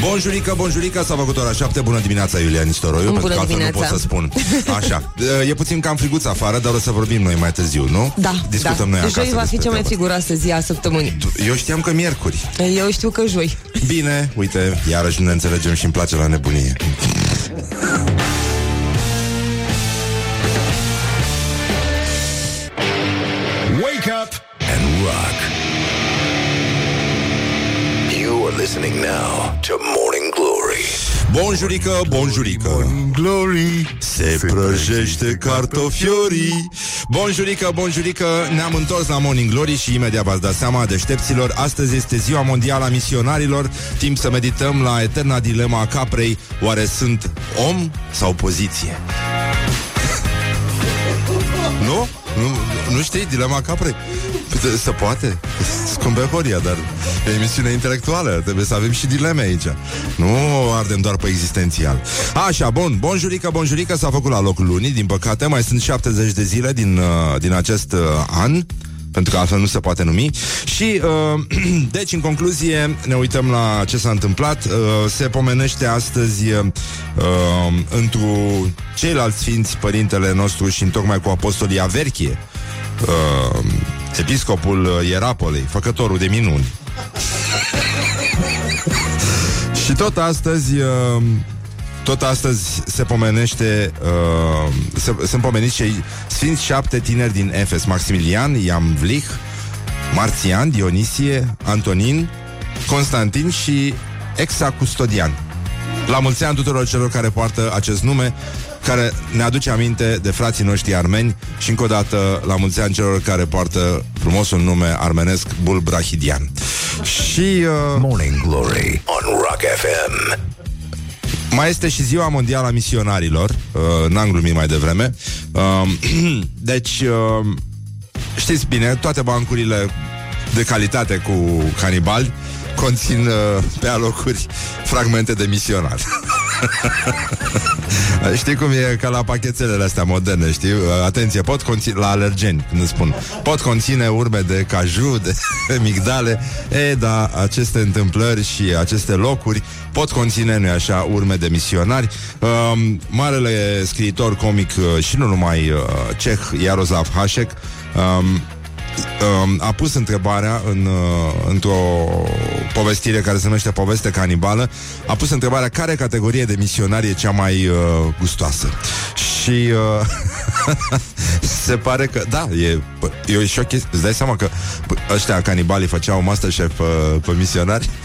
Bonjurică, bonjurică, s-a făcut ora 7 Bună dimineața, Iulia Nistoroiu Bună Pentru că altfel nu dimineața. pot să spun Așa, e puțin cam friguț afară Dar o să vorbim noi mai târziu, nu? Da, Discutăm da. noi acasă Joi va fi despre cea mai treaba friguroasă zi a săptămânii. asta. Eu știam că miercuri Eu știu că joi. Bine, uite, iarăși nu ne înțelegem și îmi place la nebunie listening now to Morning Glory. Bonjurică, bonjurică Glory. Se prăjește cartofiorii Bonjurică, bonjurică Ne-am întors la Morning Glory și imediat v-ați dat seama Deștepților, astăzi este ziua mondială a misionarilor Timp să medităm la eterna dilema a caprei Oare sunt om sau poziție? nu? Nu, nu știi dilema caprei? Păi, Se poate? Scumpe Horia, dar e emisiune intelectuală. Trebuie să avem și dileme aici. Nu ardem doar pe existențial. Așa, bun, bonjurică, bonjurică S-a făcut la locul lunii, din păcate Mai sunt 70 de zile din, uh, din acest uh, an pentru că altfel nu se poate numi. Și, uh, deci, în concluzie, ne uităm la ce s-a întâmplat. Uh, se pomenește astăzi uh, întru ceilalți sfinți, părintele nostru și tocmai cu apostolii Averchie, uh, episcopul uh, Ierapolei, făcătorul de minuni. și tot astăzi... Uh, tot astăzi se pomenește uh, se, Sunt pomeniți cei Sfinți șapte tineri din Efes Maximilian, Iamvlich Marțian, Dionisie Antonin, Constantin și Exacustodian La mulți ani tuturor celor care poartă acest nume care ne aduce aminte de frații noștri armeni și încă o dată la mulți ani celor care poartă frumosul nume armenesc Bulbrahidian. Și uh, Morning Glory on Rock FM. Mai este și ziua mondială a misionarilor uh, N-am glumit mai devreme. Uh, Deci uh, Știți bine, toate bancurile De calitate cu canibali Conțin uh, pe alocuri Fragmente de misionar Știi cum e ca la pachetelele astea moderne, știi? Uh, Atenție, pot conține, la alergeni, când îți spun, pot conține urme de caju, de migdale, e, da, aceste întâmplări și aceste locuri pot conține, nu așa, urme de misionari. Um, marele scriitor comic uh, și nu numai uh, ceh, Jaroslav Hasek, um, um, a pus întrebarea în, uh, într-o povestire care se numește Poveste canibală, a pus întrebarea care categorie de misionari e cea mai uh, gustoasă. Și uh, se pare că, da, e, p- e și o chestie, îți dai seama că p- ăștia canibalii făceau Masterchef pe, pe misionari?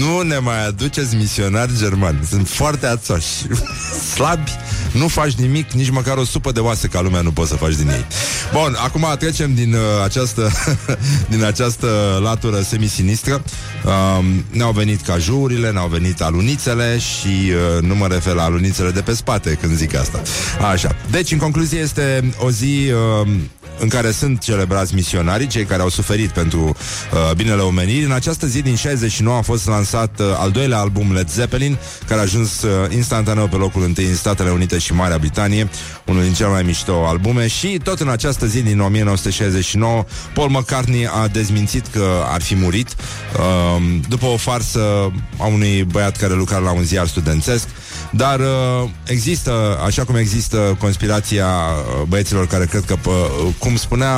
Nu ne mai aduceți misionari germani Sunt foarte ațoși Slabi, nu faci nimic Nici măcar o supă de oase ca lumea nu poți să faci din ei. Bun, acum trecem din uh, această Din această latură semisinistră um, Ne-au venit cajurile Ne-au venit alunițele Și uh, nu mă refer la alunițele de pe spate Când zic asta. Așa, deci în concluzie este o zi uh, în care sunt celebrați misionarii, cei care au suferit pentru uh, binele omenirii. În această zi din 69 a fost lansat uh, al doilea album Led Zeppelin, care a ajuns uh, instantaneu pe locul întâi în Statele Unite și Marea Britanie, unul din cele mai mișto albume și tot în această zi din 1969 Paul McCartney a dezmințit că ar fi murit uh, după o farsă a unui băiat care lucra la un ziar studențesc dar uh, există, așa cum există conspirația uh, băieților care cred că, pă, uh, cum spunea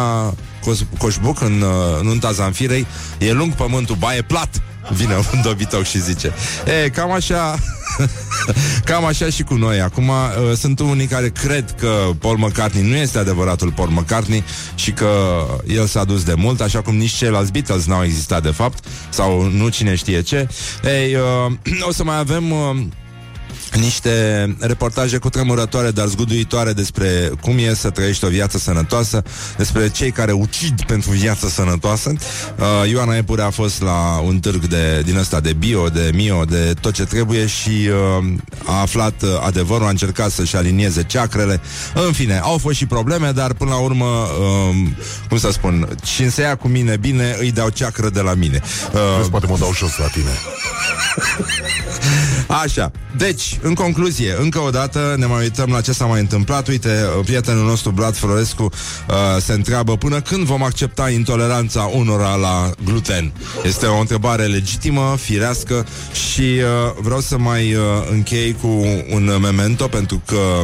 Cos- Coșbuc în uh, nunta Zanfirei, e lung pământul, ba e plat. Vine un dobitoc și zice E, cam așa Cam așa și cu noi Acum uh, sunt unii care cred că Paul McCartney nu este adevăratul Paul McCartney Și că el s-a dus de mult Așa cum nici ceilalți Beatles n-au existat de fapt Sau nu cine știe ce Ei, uh, o să mai avem uh, niște reportaje cu tremurătoare, dar zguduitoare despre cum e să trăiești o viață sănătoasă, despre cei care ucid pentru viață sănătoasă. Uh, Ioana Epure a fost la un târg de, din ăsta de bio, de mio, de tot ce trebuie și uh, a aflat uh, adevărul, a încercat să-și alinieze ceacrele. În fine, au fost și probleme, dar până la urmă, uh, cum să spun, și se ia cu mine bine, îi dau ceacră de la mine. Uh, Vezi, poate mă dau jos la tine. Așa, deci, în concluzie, încă o dată ne mai uităm la ce s-a mai întâmplat. Uite, prietenul nostru, Brad Florescu, uh, se întreabă până când vom accepta intoleranța unora la gluten. Este o întrebare legitimă, firească și uh, vreau să mai uh, închei cu un memento pentru că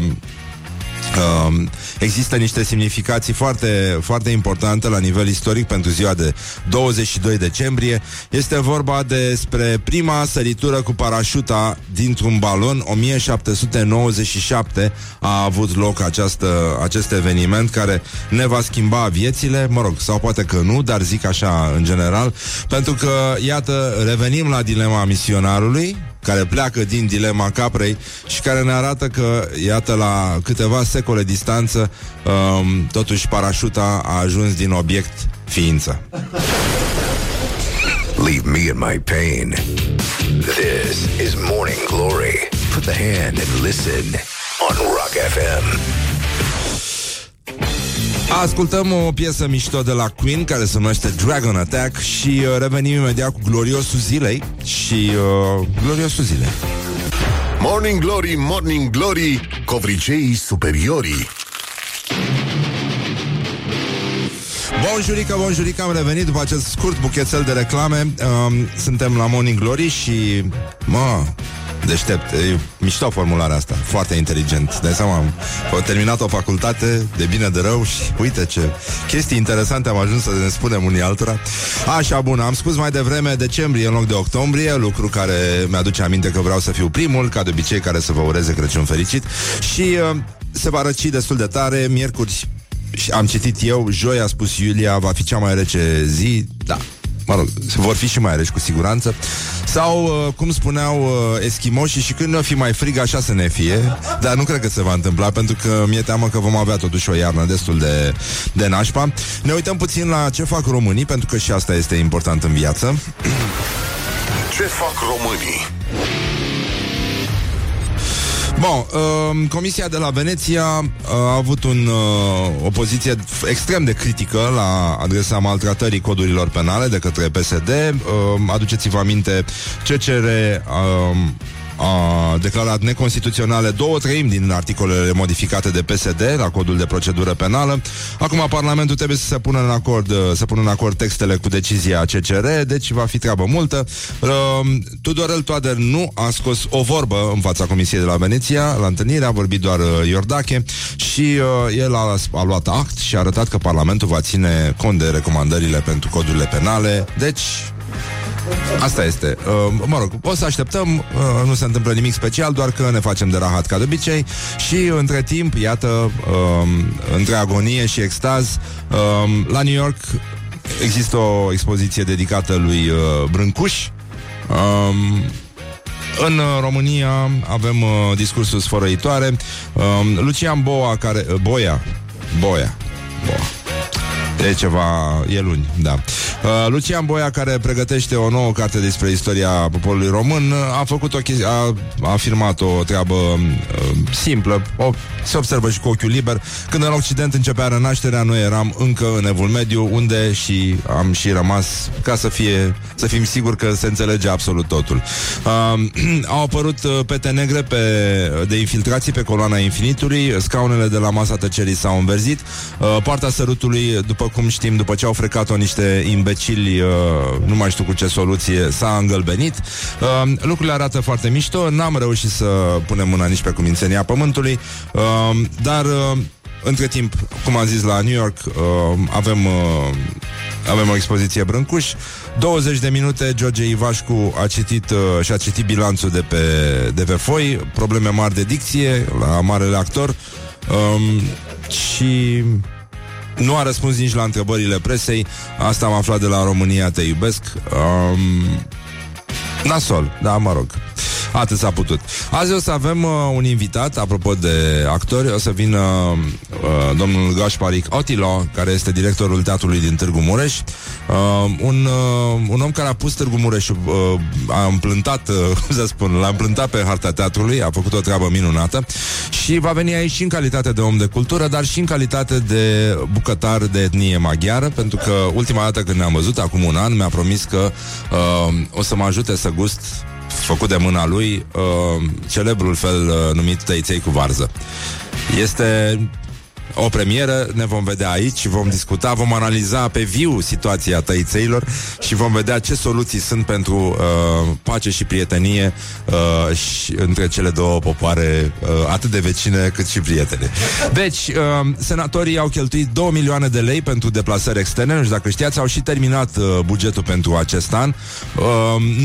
Uh, există niște semnificații foarte, foarte importante la nivel istoric pentru ziua de 22 decembrie. Este vorba despre prima săritură cu parașuta dintr-un balon. 1797 a avut loc această, acest eveniment care ne va schimba viețile, mă rog, sau poate că nu, dar zic așa în general, pentru că, iată, revenim la dilema misionarului, care pleacă din dilema caprei și care ne arată că, iată, la câteva secole distanță, um, totuși parașuta a ajuns din obiect ființă. Leave me in my pain. This is Morning Glory. Put the hand and listen on Rock FM. Ascultăm o piesă mișto de la Queen care se numește Dragon Attack și uh, revenim imediat cu gloriosul zilei și uh, gloriosul zilei. Morning Glory, Morning Glory, covriceii superiorii. Bonjurică, bonjurică, am revenit după acest scurt buchețel de reclame. Um, suntem la Morning Glory și, mă, deștept. E mișto formularea asta, foarte inteligent. Dai seama, am terminat o facultate de bine de rău și uite ce chestii interesante am ajuns să ne spunem unii altora. Așa, bun, am spus mai devreme decembrie în loc de octombrie, lucru care mi-aduce aminte că vreau să fiu primul, ca de obicei, care să vă ureze Crăciun fericit și uh, se va răci destul de tare, miercuri și am citit eu, joi a spus Iulia, va fi cea mai rece zi, da, mă rog, vor fi și mai reci cu siguranță. Sau, uh, cum spuneau uh, eschimoșii, și când ne-o fi mai frig, așa să ne fie. Dar nu cred că se va întâmpla, pentru că mi-e teamă că vom avea totuși o iarnă destul de, de nașpa. Ne uităm puțin la ce fac românii, pentru că și asta este important în viață. Ce fac românii? Bun, uh, Comisia de la Veneția uh, a avut un, uh, o poziție extrem de critică la adresa maltratării codurilor penale de către PSD. Uh, aduceți-vă aminte ce cere uh, a declarat neconstituționale două treimi din articolele modificate de PSD la codul de procedură penală. Acum Parlamentul trebuie să se pună în acord, să pună în acord textele cu decizia CCR, deci va fi treabă multă. Uh, Tudorel Toader nu a scos o vorbă în fața Comisiei de la Veneția, la întâlnire a vorbit doar uh, Iordache și uh, el a, a luat act și a arătat că Parlamentul va ține cont de recomandările pentru codurile penale. Deci, Asta este. Uh, mă rog, o să așteptăm, uh, nu se întâmplă nimic special, doar că ne facem de rahat ca de obicei și între timp, iată, uh, între agonie și extaz, uh, la New York există o expoziție dedicată lui uh, Brâncuș. Uh, în România avem uh, discursuri sfărăitoare. Uh, Lucian Boa, care... Uh, Boia. Boia. Boa. E ceva, e luni, da. Uh, Lucian Boia, care pregătește o nouă carte despre istoria poporului român, a făcut o chesti- a, a afirmat o treabă uh, simplă, o, se observă și cu ochiul liber. Când în Occident începea renașterea, noi eram încă în Evul Mediu, unde și am și rămas ca să fie, să fim siguri că se înțelege absolut totul. Uh, au apărut uh, pete negre pe, de infiltrații pe coloana infinitului, scaunele de la masa tăcerii s-au înverzit, uh, partea sărutului, după cum știm, după ce au frecat-o niște imbecili, uh, nu mai știu cu ce soluție, s-a îngălbenit. Uh, lucrurile arată foarte mișto, n-am reușit să punem mâna nici pe cumințenia pământului, uh, dar uh, între timp, cum am zis la New York, uh, avem, uh, avem o expoziție Brâncuș. 20 de minute, George Ivașcu a citit uh, și a citit bilanțul de pe, de pe foi, probleme mari de dicție la marele actor um, și nu a răspuns nici la întrebările presei. Asta am aflat de la România Te iubesc. Um, nasol, da, mă rog. Atât s-a putut. Azi o să avem uh, un invitat, apropo de actori, o să vină uh, domnul Gașparic Otilo, care este directorul teatrului din Târgu Mureș. Uh, un, uh, un om care a pus Târgu Mureș, uh, a împlântat, uh, cum să spun, l-a împlântat pe harta teatrului, a făcut o treabă minunată și va veni aici și în calitate de om de cultură, dar și în calitate de bucătar de etnie maghiară, pentru că ultima dată când ne-am văzut, acum un an, mi-a promis că uh, o să mă ajute să gust făcut de mâna lui, uh, celebrul fel uh, numit tăiței cu varză. Este o premieră, ne vom vedea aici, vom discuta, vom analiza pe viu situația tăițeilor și vom vedea ce soluții sunt pentru uh, pace și prietenie uh, și între cele două popoare uh, atât de vecine cât și prietene. Deci, uh, senatorii au cheltuit 2 milioane de lei pentru deplasări externe, nu știu dacă știați, au și terminat uh, bugetul pentru acest an. Uh,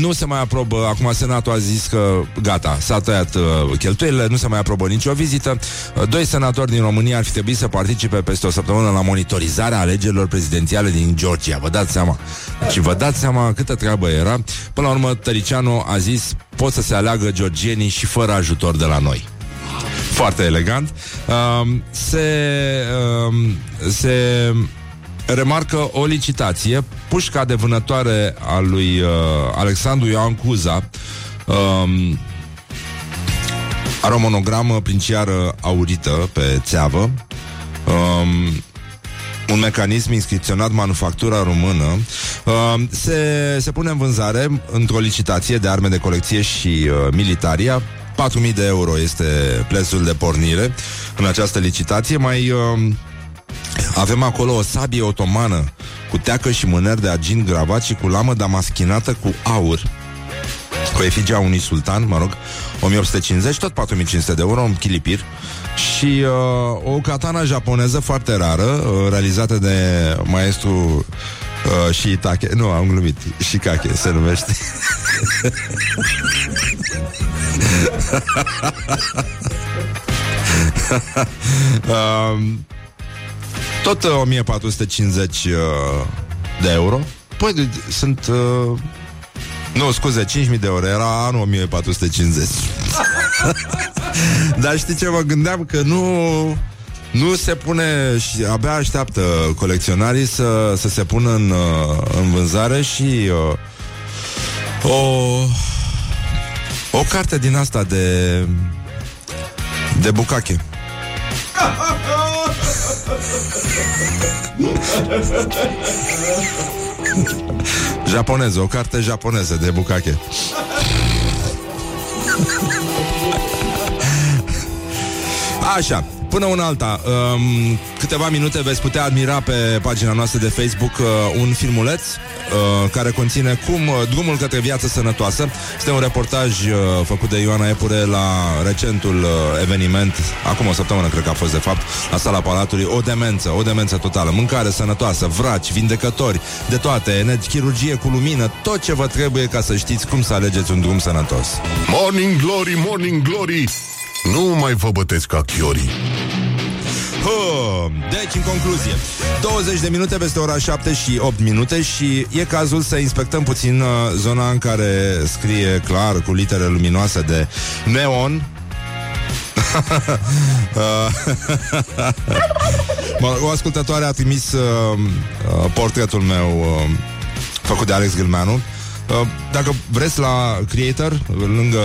nu se mai aprobă, acum Senatul a zis că gata, s-a tăiat uh, cheltuielile, nu se mai aprobă nicio vizită. Uh, doi senatori din România ar fi trebuit să participe peste o săptămână la monitorizarea alegerilor prezidențiale din Georgia. Vă dați seama. Și vă dați seama câtă treabă era. Până la urmă, Tăricianu a zis pot să se aleagă georgienii și fără ajutor de la noi. Foarte elegant. Um, se, um, se remarcă o licitație. Pușca de vânătoare a lui uh, Alexandru Ioan Cuza um, are o monogramă princiară aurită pe țeavă. Um, un mecanism inscripționat manufactura română. Uh, se, se pune în vânzare într-o licitație de arme de colecție și uh, militaria. 4.000 de euro este prețul de pornire în această licitație. Mai uh, avem acolo o sabie otomană cu teacă și mâner de argint gravat și cu lamă damaschinată cu aur cu efigia unui sultan, mă rog, 1850, tot 4500 de euro, un chilipir și uh, o katana japoneză foarte rară, uh, realizată de maestru uh, Shiitake. Nu, am glumit. Shikake se numește. um, tot uh, 1450 uh, de euro. Păi, sunt... Uh, nu, scuze, 5.000 de euro, era anul 1450. Dar știi ce mă gândeam? Că nu... Nu se pune și abia așteaptă colecționarii să, să se pună în, uh, în vânzare și uh, o, o carte din asta de de bucache. japoneză, o carte japoneză de bucache. Așa, până una alta, um, câteva minute veți putea admira pe pagina noastră de Facebook uh, un filmuleț uh, care conține cum uh, drumul către viață sănătoasă. Este un reportaj uh, făcut de Ioana Epure la recentul uh, eveniment, acum o săptămână cred că a fost de fapt, la sala Palatului, o demență, o demență totală, mâncare sănătoasă, vraci, vindecători, de toate, chirurgie cu lumină, tot ce vă trebuie ca să știți cum să alegeți un drum sănătos. Morning Glory, Morning Glory Nu mai vă bătesc ca chiorii Hă, deci, în concluzie 20 de minute peste ora 7 și 8 minute Și e cazul să inspectăm puțin uh, Zona în care scrie clar Cu litere luminoase de neon Uh, o ascultătoare a trimis uh, uh, portretul meu uh, făcut de Alex Gilmeanu. Uh, dacă vreți la Creator, lângă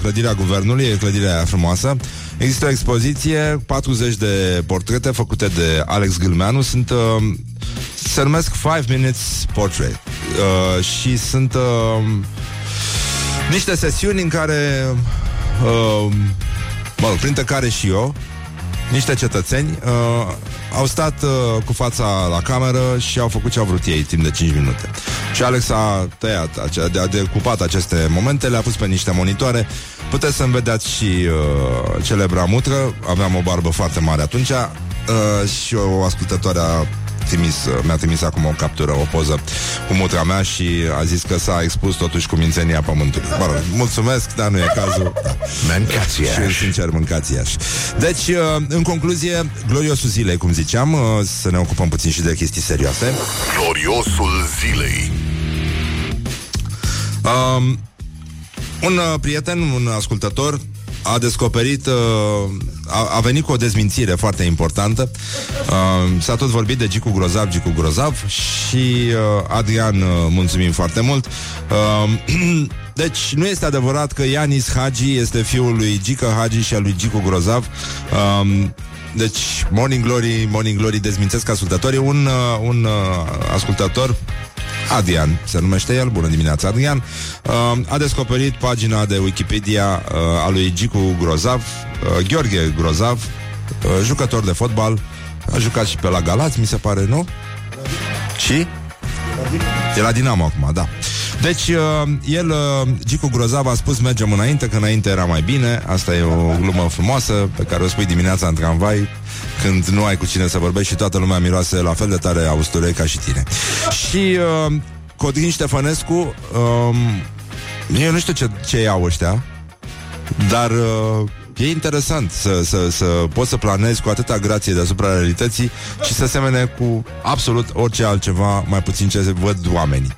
clădirea guvernului, e clădirea aia frumoasă, există o expoziție, 40 de portrete făcute de Alex Gilmeanu, sunt uh, se numesc 5 Minutes Portrait. Uh, și sunt uh, niște sesiuni în care uh, mă rog, printre care și eu, niște cetățeni uh, au stat uh, cu fața la cameră și au făcut ce au vrut ei timp de 5 minute. Și Alex a tăiat, acea, de, a decupat aceste momente, le-a pus pe niște monitoare. Puteți să-mi vedeți și uh, celebra mutră. Aveam o barbă foarte mare atunci uh, și o ascultătoare a trimis, mi-a trimis acum o captură, o poză cu mutra mea și a zis că s-a expus totuși cu mințenia pământului. Mă rog, mulțumesc, dar nu e cazul. Da. Mâncați Și sincer, mâncați iași. Deci, uh, în concluzie, gloriosul zilei, cum ziceam, uh, să ne ocupăm puțin și de chestii serioase. Gloriosul zilei Um, un uh, prieten, un ascultător, a descoperit, uh, a, a venit cu o dezmințire foarte importantă. Uh, s-a tot vorbit de Gicu Grozav, Gicu Grozav și uh, Adrian, uh, mulțumim foarte mult. Uh, deci nu este adevărat că Ianis Hagi este fiul lui Gica Hagi și al lui Gicu Grozav. Uh, deci, Morning Glory, Morning Glory, dezmințesc ascultătorii. Un, uh, un uh, ascultător Adrian se numește el, bună dimineața Adrian, uh, a descoperit pagina de Wikipedia uh, a lui Gicu Grozav, uh, Gheorghe Grozav, uh, jucător de fotbal, a jucat și pe la Galați, mi se pare, nu? Și? E la Dinamo acum, da. Deci, uh, el, uh, Gicu Grozav a spus mergem înainte, că înainte era mai bine. Asta e o glumă frumoasă pe care o spui dimineața în tramvai când nu ai cu cine să vorbești și toată lumea miroase la fel de tare austurei ca și tine. Și uh, Codrin Ștefănescu, um, eu nu știu ce, ce iau ăștia, dar uh, e interesant să, să, să poți să planezi cu atâta grație deasupra realității și să semene cu absolut orice altceva, mai puțin ce văd oamenii.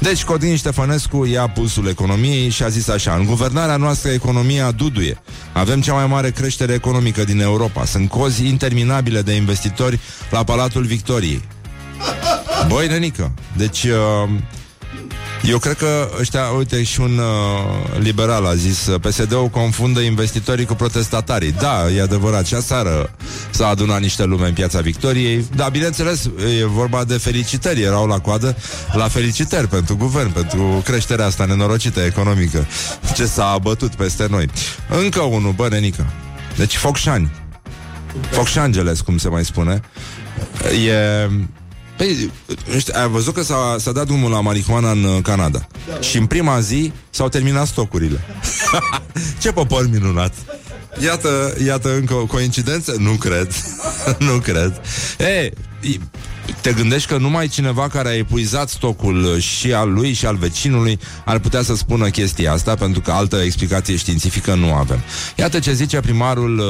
Deci, Codin Ștefănescu ia pulsul economiei și a zis așa, în guvernarea noastră economia duduie. Avem cea mai mare creștere economică din Europa. Sunt cozi interminabile de investitori la Palatul Victoriei. Băi, nenică, deci... Uh, eu cred că ăștia, uite, și un uh, liberal a zis uh, PSD-ul confundă investitorii cu protestatarii. Da, e adevărat, și aseară s-a adunat niște lume în piața Victoriei. Da, bineînțeles, e vorba de felicitări, erau la coadă la felicitări pentru guvern, pentru creșterea asta nenorocită economică, ce s-a abătut peste noi. Încă unul, bă, nenică. Deci Focșani. Focșangeles, cum se mai spune. E Păi, știu, ai văzut că s-a, s-a dat drumul la marihuana în uh, Canada. Da. Și în prima zi s-au terminat stocurile. Ce popor minunat! Iată, iată încă o coincidență? Nu cred. nu cred. Ei, te gândești că numai cineva care a epuizat stocul uh, și al lui și al vecinului ar putea să spună chestia asta, pentru că altă explicație științifică nu avem. Iată ce zice primarul uh,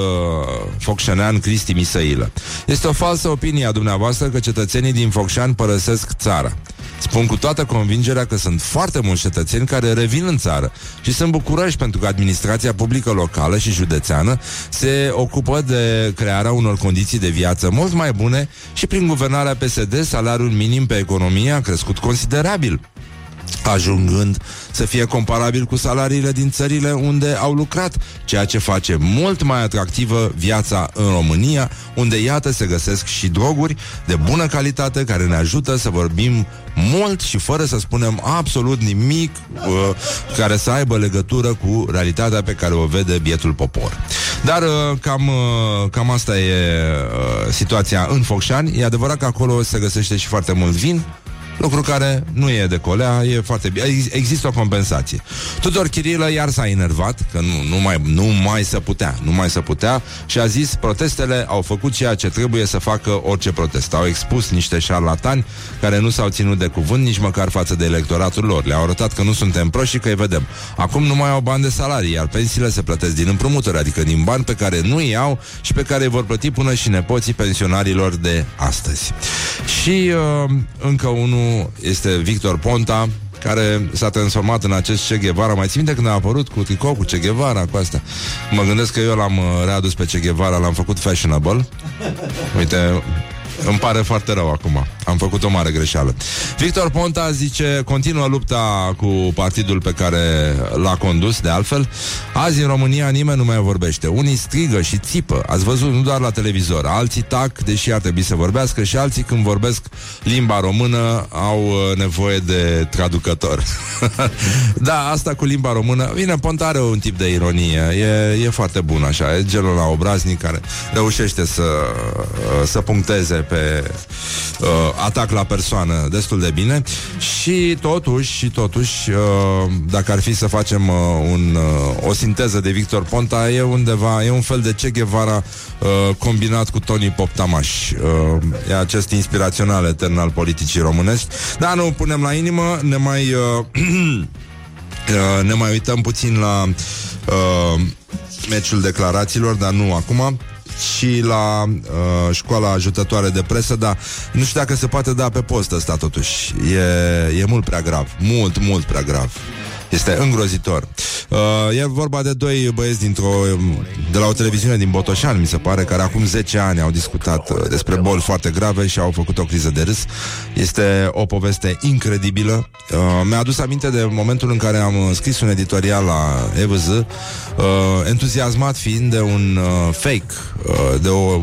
Focșanean Cristi Misăilă. Este o falsă opinie a dumneavoastră că cetățenii din Focșani părăsesc țara. Spun cu toată convingerea că sunt foarte mulți cetățeni care revin în țară și sunt bucuroși pentru că administrația publică locală și județeană se ocupă de crearea unor condiții de viață mult mai bune și prin guvernarea PSD salariul minim pe economie a crescut considerabil ajungând să fie comparabil cu salariile din țările unde au lucrat, ceea ce face mult mai atractivă viața în România, unde iată se găsesc și droguri de bună calitate care ne ajută să vorbim mult și fără să spunem absolut nimic uh, care să aibă legătură cu realitatea pe care o vede bietul popor. Dar uh, cam, uh, cam asta e uh, situația în Focșani. E adevărat că acolo se găsește și foarte mult vin, lucru care nu e de colea, e foarte bine. Există o compensație. Tudor Chirilă iar s-a enervat, că nu, nu, mai, nu mai se putea, nu mai se putea și a zis protestele au făcut ceea ce trebuie să facă orice protest. Au expus niște șarlatani care nu s-au ținut de cuvânt nici măcar față de electoratul lor. Le-au arătat că nu suntem proști și că îi vedem. Acum nu mai au bani de salarii, iar pensiile se plătesc din împrumuturi, adică din bani pe care nu îi au și pe care îi vor plăti până și nepoții pensionarilor de astăzi. Și uh, încă unul este Victor Ponta, care s-a transformat în acest Che Guevara. Mai țin când a apărut cu tricou cu Che Guevara, cu asta. Mă gândesc că eu l-am uh, readus pe Che Guevara, l-am făcut fashionable. Uite, îmi pare foarte rău acum. Am făcut o mare greșeală. Victor Ponta zice, continuă lupta cu partidul pe care l-a condus, de altfel. Azi în România nimeni nu mai vorbește. Unii strigă și țipă. Ați văzut nu doar la televizor. Alții tac, deși ar trebui să vorbească și alții când vorbesc limba română au uh, nevoie de traducător. da, asta cu limba română. Bine, Ponta are un tip de ironie. E, e foarte bun așa. E genul la obraznic care reușește să, uh, să puncteze pe uh, atac la persoană destul de bine și totuși, și totuși uh, dacă ar fi să facem uh, un, uh, o sinteză de Victor Ponta, e undeva, e un fel de Che Guevara uh, combinat cu Tony Poptamaș. Uh, e acest inspirațional etern al politicii românești. Dar nu punem la inimă, ne mai uh, uh, ne mai uităm puțin la uh, meciul declarațiilor, dar nu acum și la uh, școala ajutătoare de presă, dar nu știu dacă se poate da pe post ăsta totuși. E, e mult prea grav. Mult, mult prea grav. Este îngrozitor. Uh, e vorba de doi băieți dintr-o, de la o televiziune din Botoșan, mi se pare, care acum 10 ani au discutat uh, despre boli foarte grave și au făcut o criză de râs. Este o poveste incredibilă. Uh, mi-a adus aminte de momentul în care am scris un editorial la EVZ, uh, entuziasmat fiind de un uh, fake, uh, de o,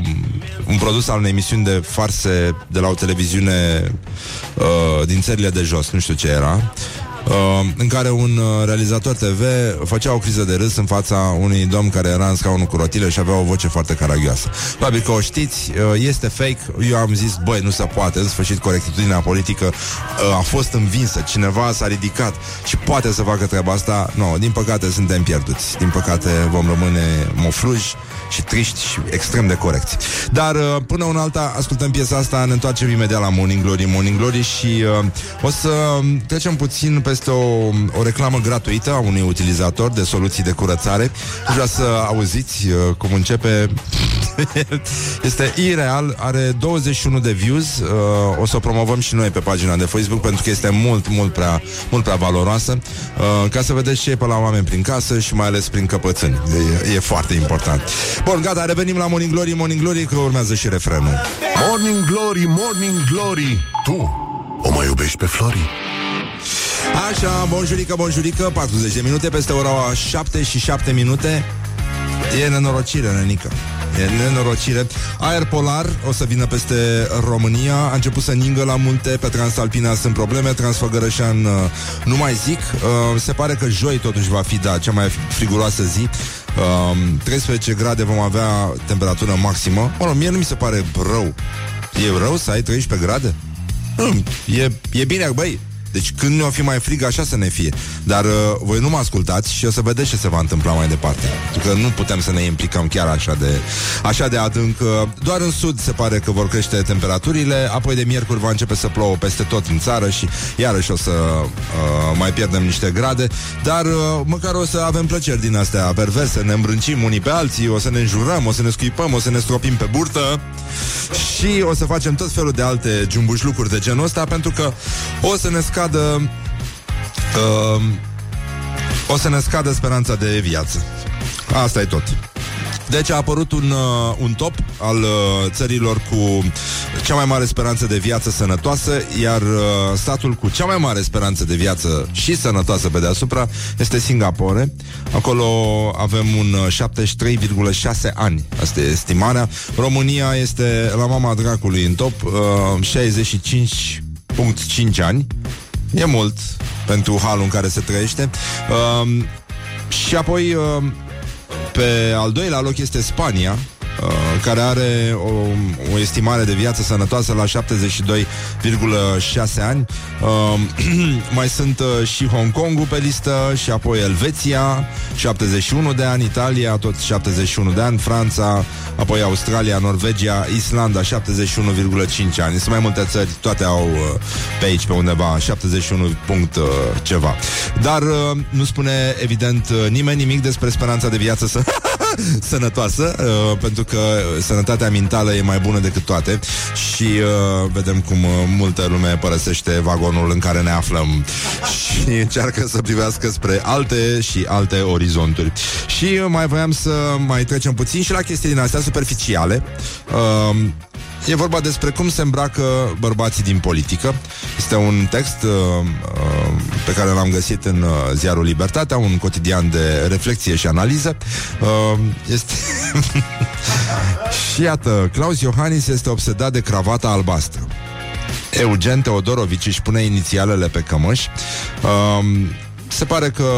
un produs al unei emisiuni de farse de la o televiziune uh, din țările de jos, nu știu ce era, uh, în care un uh, realizator TV făcea o criză de râs în fața unui domn care era în scaunul cu rotile și avea o voce foarte caragioasă. Probabil că o știți, uh, este fake. Eu am zis, băi, nu se poate. În sfârșit, corectitudinea politică uh, a fost învinsă. Cineva s-a ridicat și poate să facă treaba asta. Nu, no, din păcate suntem pierduți. Din păcate vom rămâne mofluși și triști și extrem de corecți. Dar uh, până una alta ascultăm piesa asta, ne întoarcem imediat la Morning Glory, Morning Glory și uh, o să trecem puțin peste o, o reclamă gratuită a unui utilizator de soluții de curățare. Vreau să auziți uh, cum începe. este ireal, are 21 de views. Uh, o să o promovăm și noi pe pagina de Facebook pentru că este mult, mult prea, mult prea valoroasă. Uh, ca să vedeți ce e pe la oameni prin casă și mai ales prin căpățâni. E, e foarte important. Bun, gata, revenim la Morning Glory, Morning Glory, că urmează și refrenul. Morning Glory, Morning Glory Tu o mai iubești pe Flori? Așa, bonjurică, bonjurică, 40 de minute peste ora 7 și 7 minute. E nenorocire, nenică. E nenorocire. Aer polar o să vină peste România. A început să ningă la munte. Pe Transalpina sunt probleme. Transfăgărășan uh, nu mai zic. Uh, se pare că joi totuși va fi, da, cea mai friguroasă zi. Uh, 13 grade vom avea temperatură maximă. Mă rog, mie nu mi se pare rău. E rău să ai 13 grade? Nu, e, e bine, băi, deci când ne-o fi mai frig, așa să ne fie. Dar uh, voi nu mă ascultați și o să vedeți ce se va întâmpla mai departe. Pentru că nu putem să ne implicăm chiar așa de, așa de adânc. Uh, doar în sud se pare că vor crește temperaturile, apoi de miercuri va începe să plouă peste tot în țară și iarăși o să uh, mai pierdem niște grade. Dar uh, măcar o să avem plăceri din astea perverse, ne îmbrâncim unii pe alții, o să ne înjurăm, o să ne scuipăm, o să ne stropim pe burtă și o să facem tot felul de alte jumbușlucuri de genul ăsta pentru că o să ne scadă uh, o să ne scadă speranța de viață. Asta e tot. Deci a apărut un, uh, un top al uh, țărilor cu cea mai mare speranță de viață sănătoasă, iar uh, statul cu cea mai mare speranță de viață și sănătoasă pe deasupra este Singapore. Acolo avem un uh, 73,6 ani. Asta e estimarea. România este la mama dracului în top, uh, 65,5 ani. E mult pentru halul în care se trăiește. Uh, și apoi uh, pe al doilea loc este Spania, uh, care are o, o estimare de viață sănătoasă la 72,6 ani. Uh, mai sunt uh, și Hong Kongul pe listă și apoi Elveția, 71 de ani, Italia, tot 71 de ani, Franța, apoi Australia, Norvegia, Islanda, 71,5 ani. Sunt mai multe țări, toate au uh, pe aici, pe undeva, 71 punct uh, ceva. Dar uh, nu spune, evident, uh, nimeni nimic despre speranța de viață să... sănătoasă, uh, pentru că sănătatea mentală e mai bună decât toate și uh, vedem cum uh, multă lume părăsește vagonul în care ne aflăm și încearcă să privească spre alte și alte orizonturi. Și uh, mai voiam să mai trecem puțin și la chestii din astea superficiale. Uh, E vorba despre cum se îmbracă bărbații din politică. Este un text uh, uh, pe care l-am găsit în uh, ziarul Libertatea, un cotidian de reflexie și analiză. Uh, este... și iată, Claus Iohannis este obsedat de cravata albastră. Eugen Teodorovici își pune inițialele pe cămăș. Uh, se pare că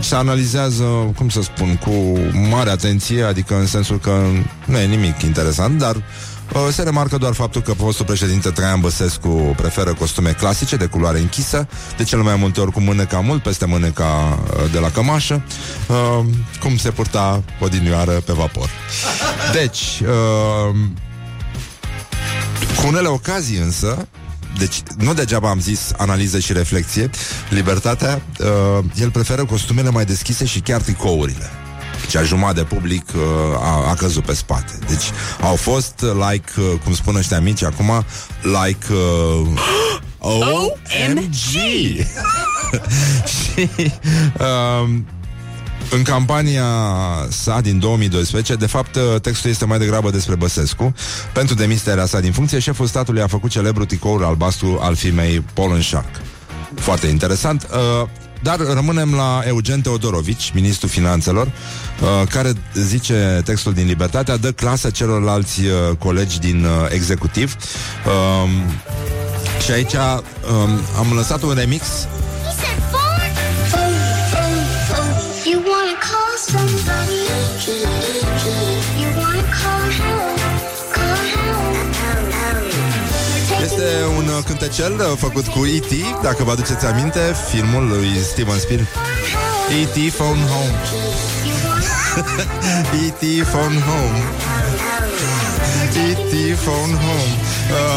se analizează, cum să spun, cu mare atenție, adică în sensul că nu e nimic interesant, dar Uh, Se remarcă doar faptul că fostul președinte Traian Băsescu preferă costume clasice de culoare închisă, de cel mai multe ori cu mâneca mult peste mâneca uh, de la cămașă, uh, cum se purta odinioară pe vapor. Deci, cu unele ocazii însă, deci nu degeaba am zis analiză și reflexie, libertatea, uh, el preferă costumele mai deschise și chiar tricourile. Deci jumătate de public uh, a, a căzut pe spate. Deci au fost uh, like, uh, cum spun ăștia mici acum, like uh, OMG! și și uh, în campania sa din 2012, de fapt, textul este mai degrabă despre Băsescu. Pentru demiterea sa din funcție, șeful statului a făcut celebru tricoul albastru al firmei Paul Shark. Foarte interesant. Uh, dar rămânem la Eugen Teodorovici, ministrul finanțelor, uh, care zice textul din Libertatea, dă clasă celorlalți uh, colegi din uh, executiv. Uh, și aici uh, am lăsat un remix cântecel uh, făcut cu E.T., dacă vă aduceți aminte, filmul lui Steven Spielberg. E.T. Phone Home. E.T. Phone Home. E.T. Phone Home.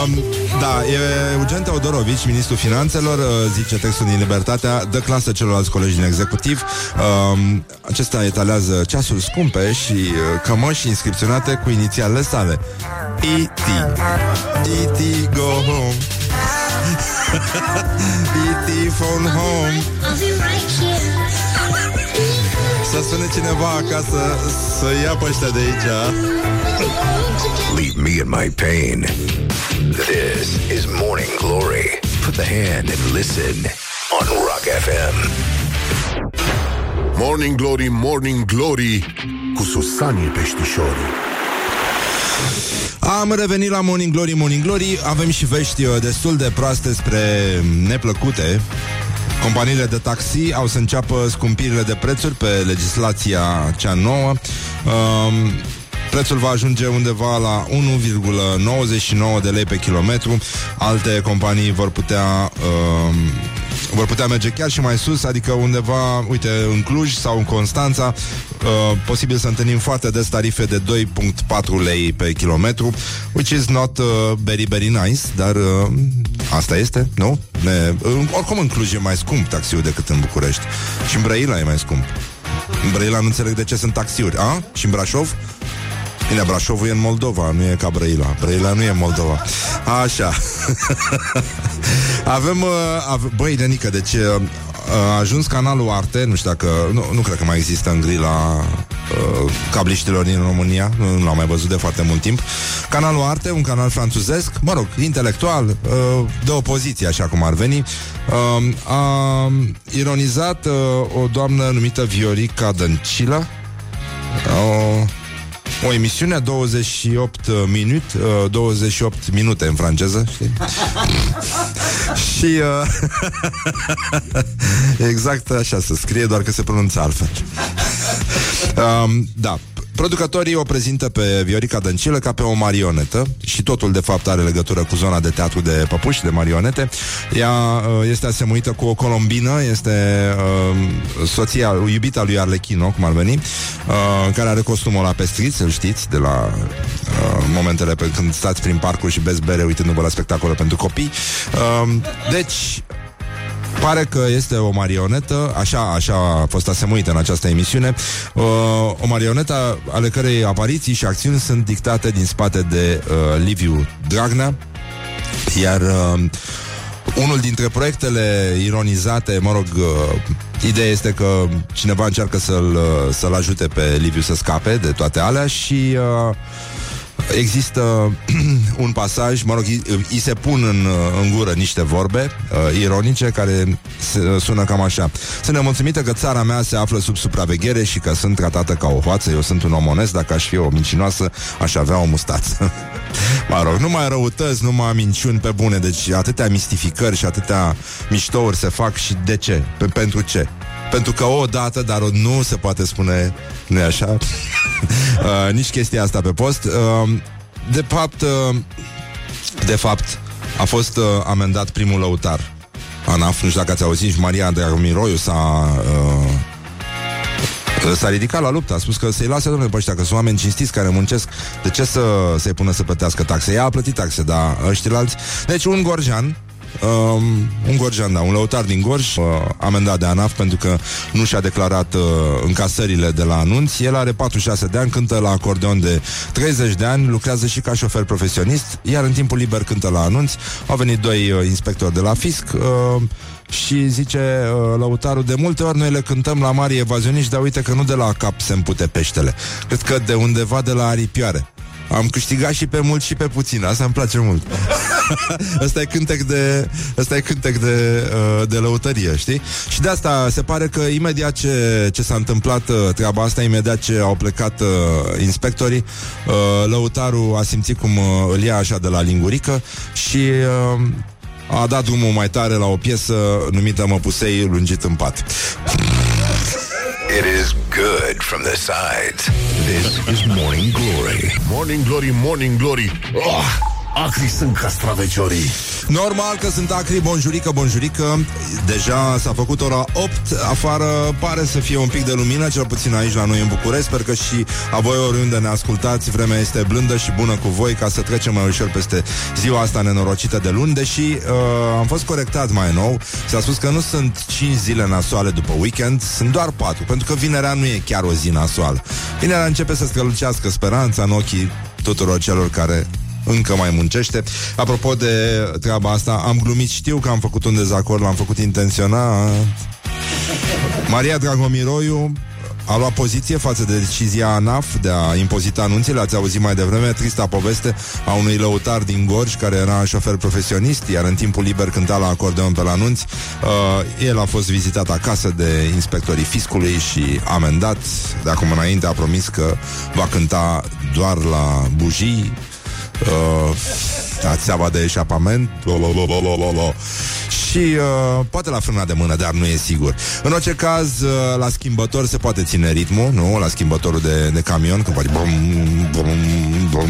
Um, da, e Eugen Teodorovici, ministrul finanțelor, uh, zice textul din Libertatea, dă clasă celorlalți colegi din executiv. Um, acesta etalează ceasuri scumpe și uh, cămăși inscripționate cu inițialele sale. E.T. E.T. Go home. E.T. phone home. I'll be right here. Să sune cineva acasă să ia pe ăștia de aici. Leave me in my pain. This is Morning Glory. Put the hand and listen on Rock FM. Morning Glory, Morning Glory Cu Susanii Peștișorii Am revenit la Morning Glory, Morning Glory Avem și vești uh, destul de proaste spre neplăcute Companiile de taxi au să înceapă scumpirile de prețuri pe legislația cea nouă. Um, Prețul va ajunge undeva la 1,99 de lei pe kilometru. Alte companii vor putea um, vor putea merge chiar și mai sus, adică undeva, uite, în Cluj sau în Constanța, uh, posibil să întâlnim foarte des tarife de 2.4 lei pe kilometru, which is not uh, very, very nice, dar uh, asta este, nu? Ne, uh, oricum în Cluj e mai scump taxiul decât în București. Și în Brăila e mai scump. În Brăila nu înțeleg de ce sunt taxiuri, a? Și în Brașov? Bine, Brașovul e în Moldova, nu e ca Brăila. Brăila nu e în Moldova. Așa. Avem, uh, ave- băi, Denică, deci uh, a ajuns canalul Arte, nu știu dacă, nu, nu cred că mai există în grila uh, cabliștilor din România, nu, nu l-am mai văzut de foarte mult timp. Canalul Arte, un canal franțuzesc, mă rog, intelectual, uh, de opoziție, așa cum ar veni, uh, a ironizat uh, o doamnă numită Viorica Dăncilă, o, o emisiune 28 minut, uh, 28 minute în franceză, știi? și uh, exact așa se scrie, doar că se pronunță altfel. um, da, Producătorii o prezintă pe Viorica Dăncilă ca pe o marionetă și totul de fapt are legătură cu zona de teatru de păpuși, de marionete. Ea uh, este asemuită cu o colombină, este uh, soția, iubita lui Arlechino, cum ar veni, uh, care are costumul la pestriț, îl știți, de la uh, momentele pe când stați prin parcuri și beți bere uitându-vă la spectacole pentru copii. Uh, deci, Pare că este o marionetă, așa, așa a fost asemuită în această emisiune, uh, o marionetă ale cărei apariții și acțiuni sunt dictate din spate de uh, Liviu Dragnea, iar uh, unul dintre proiectele ironizate, mă rog, uh, ideea este că cineva încearcă să-l, uh, să-l ajute pe Liviu să scape de toate alea și uh, Există un pasaj, mă rog, îi, îi se pun în, în gură niște vorbe uh, ironice care se, sună cam așa. Sunt nemulțumită că țara mea se află sub supraveghere și că sunt tratată ca o hoață. Eu sunt un om onest, dacă aș fi o mincinoasă, aș avea o mustață. mă rog, numai răutăți, numai minciuni pe bune, deci atâtea mistificări și atâtea miștouri se fac și de ce? Pe, pentru ce? Pentru că o dată, dar nu se poate spune, nu așa? uh, nici chestia asta pe post. Uh, de fapt, uh, de fapt, a fost uh, amendat primul lăutar. ANAF, nu știu dacă ați auzit, și Maria Dragomiroiu s-a... Uh, S-a ridicat la luptă, a spus că să-i lase domnule pe ăștia, că sunt oameni cinstiți care muncesc, de ce să, să-i pună să plătească taxe? Ea a plătit taxe, dar ăștia alți... Deci un gorjan Um, un gorjean, da, un lăutar din Gorj, uh, amendat de ANAF pentru că nu și-a declarat uh, încasările de la anunț. El are 46 de ani, cântă la acordeon de 30 de ani, lucrează și ca șofer profesionist, iar în timpul liber cântă la anunț. Au venit doi uh, inspectori de la fisc. Uh, și zice uh, lăutarul, de multe ori noi le cântăm la mari evazioniști, dar uite că nu de la cap se împute peștele. Cred că de undeva de la aripioare. Am câștigat și pe mult și pe puțin Asta îmi place mult Asta e cântec de Asta e cântec de, uh, de lăutărie, știi? Și de asta se pare că imediat ce, ce s-a întâmplat uh, treaba asta Imediat ce au plecat uh, inspectorii uh, Lăutarul a simțit cum uh, îl ia așa de la lingurică Și uh, a dat drumul mai tare la o piesă numită Măpusei lungit în pat. It is good from the sides. This is Morning Glory. Morning Glory, Morning Glory oh, Acri sunt castraveciorii. Normal că sunt acri, bonjurică, bonjurică. Deja s-a făcut ora 8 Afară pare să fie un pic de lumină Cel puțin aici la noi în București. Sper că și a voi oriunde ne ascultați Vremea este blândă și bună cu voi Ca să trecem mai ușor peste ziua asta nenorocită de luni. Deși uh, am fost corectat mai nou. S-a spus că nu sunt 5 zile nasoale după weekend Sunt doar 4 Pentru că vinerea nu e chiar o zi nasoală. Vinerea începe să strălucească speranța în ochii tuturor celor care încă mai muncește. Apropo de treaba asta, am glumit, știu că am făcut un dezacord, l-am făcut intenționat. Maria Dragomiroiu a luat poziție față de decizia ANAF de a impozita anunțile, ați auzit mai devreme, trista poveste a unui lăutar din Gorj care era șofer profesionist, iar în timpul liber cânta la acordeon pe la anunț. Uh, el a fost vizitat acasă de inspectorii fiscului și amendat. De acum înainte a promis că va cânta doar la bujii, uh, la țeava de eșapament lo, lo, lo, lo, lo, lo, lo. și uh, poate la frâna de mână, dar nu e sigur. În orice caz, uh, la schimbător se poate ține ritmul, nu? La schimbătorul de, de camion, când face brum, brum, brum.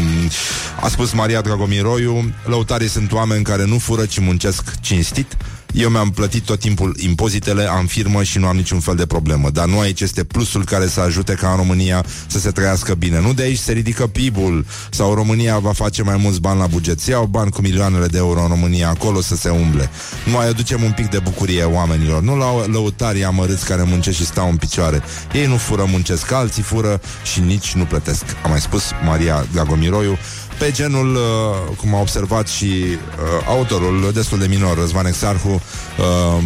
A spus Maria Dragomiroiu, lăutarii sunt oameni care nu fură, ci muncesc cinstit. Eu mi-am plătit tot timpul impozitele, am firmă și nu am niciun fel de problemă. Dar nu aici este plusul care să ajute ca în România să se trăiască bine. Nu de aici se ridică PIB-ul sau România va face mai mulți bani la buget. Se iau bani cu milioanele de euro în România acolo să se umble. Nu mai aducem un pic de bucurie oamenilor. Nu la lăutarii amărâți care muncesc și stau în picioare. Ei nu fură, muncesc, alții fură și nici nu plătesc. A mai spus Maria Dragomiroiu pe genul, uh, cum a observat și uh, autorul destul de minor, Răzvan Exarhu, uh,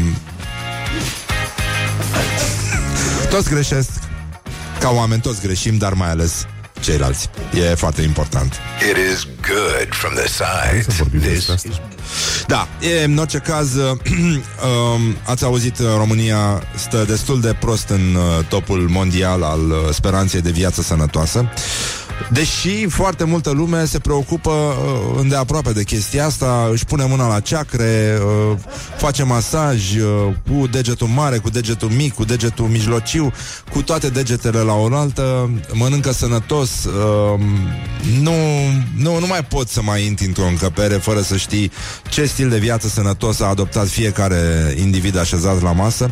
toți greșesc, ca oameni toți greșim, dar mai ales ceilalți. E foarte important. It is good from the sides. This is Da, e, în orice caz, uh, um, ați auzit, uh, România stă destul de prost în uh, topul mondial al uh, speranței de viață sănătoasă. Deși foarte multă lume se preocupă uh, îndeaproape de chestia asta, își pune mâna la ceacre, uh, face masaj uh, cu degetul mare, cu degetul mic, cu degetul mijlociu, cu toate degetele la oaltă, mănâncă sănătos, uh, nu, nu, nu mai poți să mai intri într-o încăpere fără să știi ce stil de viață sănătos a adoptat fiecare individ așezat la masă.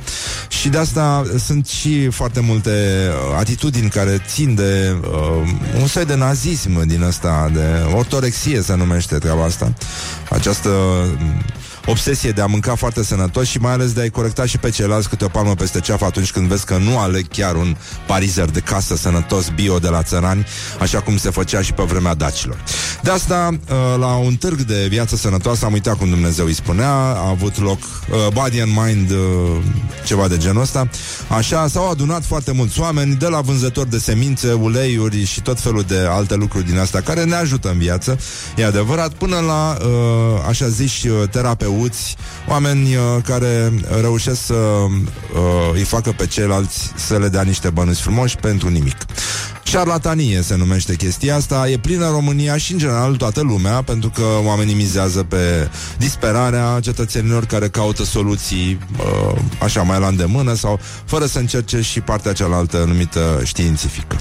Și de asta sunt și foarte multe uh, atitudini care țin de uh, un soi de nazism din ăsta, de ortorexie se numește treaba asta. Această mm, obsesie de a mânca foarte sănătos și mai ales de a-i corecta și pe ceilalți câte o palmă peste ceafă atunci când vezi că nu aleg chiar un parizer de casă sănătos bio de la țărani, așa cum se făcea și pe vremea dacilor. De asta, uh, la un târg de viață sănătoasă, am uitat cum Dumnezeu îi spunea, a avut loc uh, Body and Mind, uh, ceva de genul ăsta. Așa, s-au adunat foarte mulți oameni, de la vânzători de semințe, uleiuri și tot felul de alte lucruri din astea care ne ajută în viață, e adevărat, până la, uh, așa zici, uh, terapeuți, oameni uh, care reușesc să uh, îi facă pe ceilalți să le dea niște bănuți frumoși pentru nimic. Șarlatanie se numește chestia asta, e plină România și în general toată lumea, pentru că oamenii mizează pe disperarea cetățenilor care caută soluții uh, așa mai la îndemână sau fără să încerce și partea cealaltă numită științifică.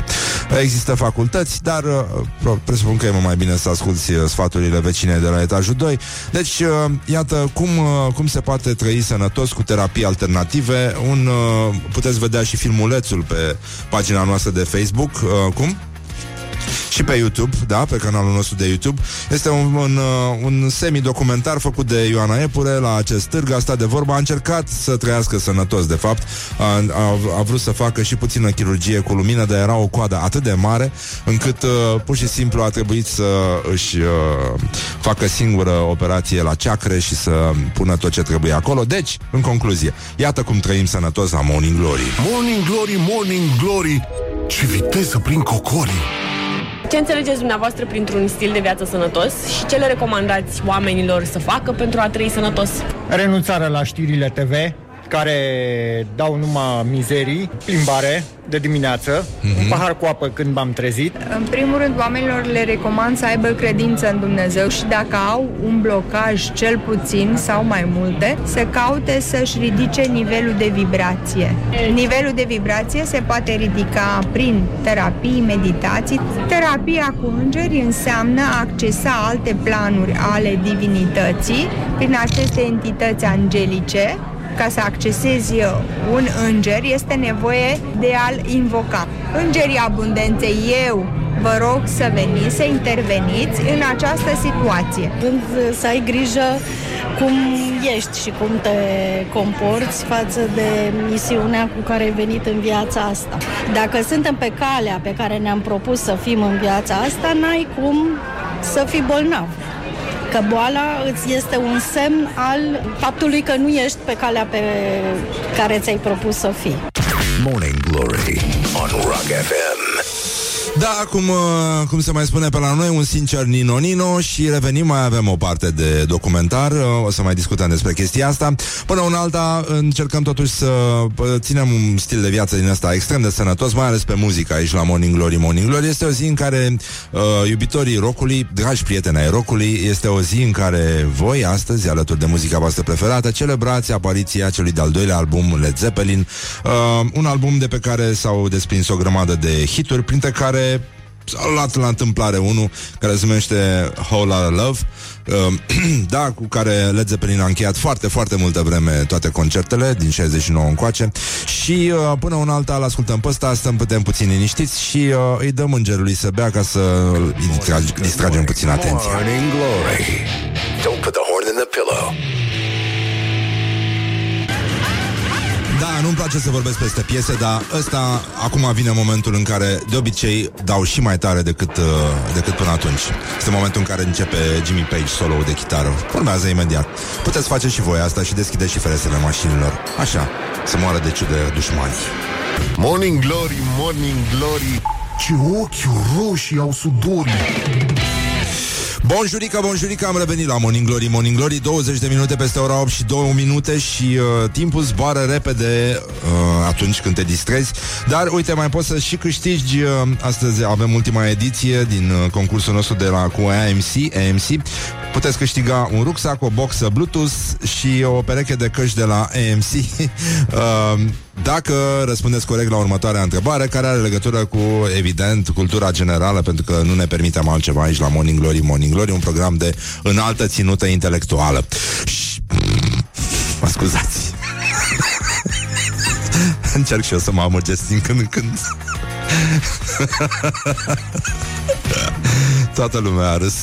Există facultăți, dar uh, pro- presupun că e mult mai bine să asculti uh, sfaturile vecinei de la etajul 2. Deci, uh, iată cum, uh, cum se poate trăi sănătos cu terapii alternative. Un, uh, puteți vedea și filmulețul pe pagina noastră de Facebook. Uh, cum? Și pe YouTube, da, pe canalul nostru de YouTube. Este un, un, uh, un semi-documentar făcut de Ioana Epure la acest târg, a stat de vorba, a încercat să trăiască sănătos, de fapt, a, a, a vrut să facă și puțină chirurgie cu lumină, dar era o coadă atât de mare, încât uh, pur și simplu a trebuit să își uh, facă singură operație la ceacre și să pună tot ce trebuie acolo. Deci, în concluzie, iată cum trăim sănătos la Morning Glory. Morning Glory, Morning Glory Ce viteză prin cocorii Ce înțelegeți dumneavoastră printr-un stil de viață sănătos și ce le recomandați oamenilor să facă pentru a trăi sănătos? renunțarea la știrile TV, care dau numai mizerii, plimbare de dimineață, un pahar cu apă când m-am trezit. În primul rând, oamenilor le recomand să aibă credință în Dumnezeu și dacă au un blocaj, cel puțin sau mai multe, să caute să-și ridice nivelul de vibrație. Nivelul de vibrație se poate ridica prin terapii, meditații. Terapia cu îngeri înseamnă a accesa alte planuri ale divinității prin aceste entități angelice ca să accesezi un înger, este nevoie de a-l invoca. Îngerii abundenței, eu vă rog să veniți, să interveniți în această situație. Când să ai grijă cum ești și cum te comporți față de misiunea cu care ai venit în viața asta. Dacă suntem pe calea pe care ne-am propus să fim în viața asta, n-ai cum să fii bolnav. Că boala îți este un semn al faptului că nu ești pe calea pe care ți-ai propus să fii. Morning Glory on Rock FM. Da, cum, uh, cum se mai spune pe la noi, un sincer Nino-Nino și revenim, mai avem o parte de documentar, uh, o să mai discutăm despre chestia asta. Până una alta, încercăm totuși să uh, ținem un stil de viață din ăsta extrem de sănătos, mai ales pe muzică aici la Morning Glory. Morning Glory este o zi în care uh, iubitorii rockului, dragi prieteni ai rockului, este o zi în care voi astăzi, alături de muzica voastră preferată, celebrați apariția celui de-al doilea album Led Zeppelin, uh, un album de pe care s-au desprins o grămadă de hituri, printre care s-a luat la întâmplare unul care se numește Whole Lotta Love uh, da, cu care Led Zeppelin a încheiat foarte, foarte multă vreme toate concertele din 69 încoace și uh, până un alta îl ascultăm pe ăsta, stăm putem puțin liniștiți și uh, îi dăm îngerului să bea ca să îi distrage, distragem puțin atenția. Morning Glory. Don't put the horn in the pillow. Da, nu-mi place să vorbesc peste piese, dar ăsta acum vine momentul în care de obicei dau și mai tare decât, uh, decât până atunci. Este momentul în care începe Jimmy Page solo de chitară. Urmează imediat. Puteți face și voi asta și deschideți și ferestrele mașinilor. Așa, să moară de ciudă dușmanii. Morning Glory, Morning Glory Ce ochi roșii au sudorii Bonjurica, bonjurica, am revenit la Morning Glory, Morning Glory 20 de minute peste ora 8 și 2 minute Și uh, timpul zboară repede uh, Atunci când te distrezi. Dar uite, mai poți să și câștigi uh, Astăzi avem ultima ediție Din uh, concursul nostru de la cu AMC AMC Puteți câștiga un rucsac, o boxă Bluetooth Și o pereche de căști de la AMC uh, Dacă răspundeți corect la următoarea întrebare Care are legătură cu, evident, cultura generală Pentru că nu ne permitem altceva aici la Morning Glory Morning Glory, un program de înaltă ținută intelectuală. Și... Mă scuzați. Încerc și eu să mă amăgesc din când în când. Toată lumea a râs.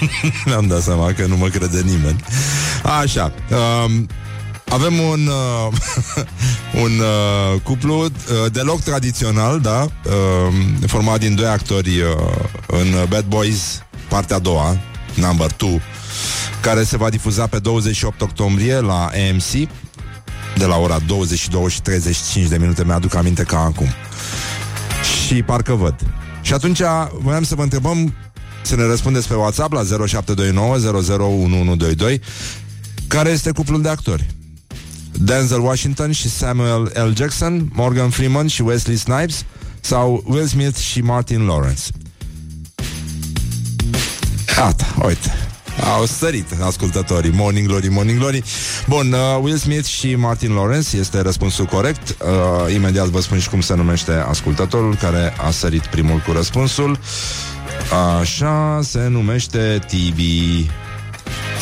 Mi-am dat seama că nu mă crede nimeni. Așa. Um, avem un uh, un uh, cuplu uh, deloc tradițional, da, uh, format din doi actori uh, în Bad Boys, partea a doua, number 2, care se va difuza pe 28 octombrie la AMC de la ora 22 și 35 de minute, mi-aduc aminte ca acum. Și parcă văd. Și atunci voiam să vă întrebăm să ne răspundeți pe WhatsApp la 0729 001122 care este cuplul de actori. Denzel Washington și Samuel L. Jackson, Morgan Freeman și Wesley Snipes sau Will Smith și Martin Lawrence. Gata, uite. Au sărit ascultătorii Morning Glory, Morning Glory Bun, uh, Will Smith și Martin Lawrence Este răspunsul corect uh, Imediat vă spun și cum se numește ascultătorul Care a sărit primul cu răspunsul Așa se numește Tibi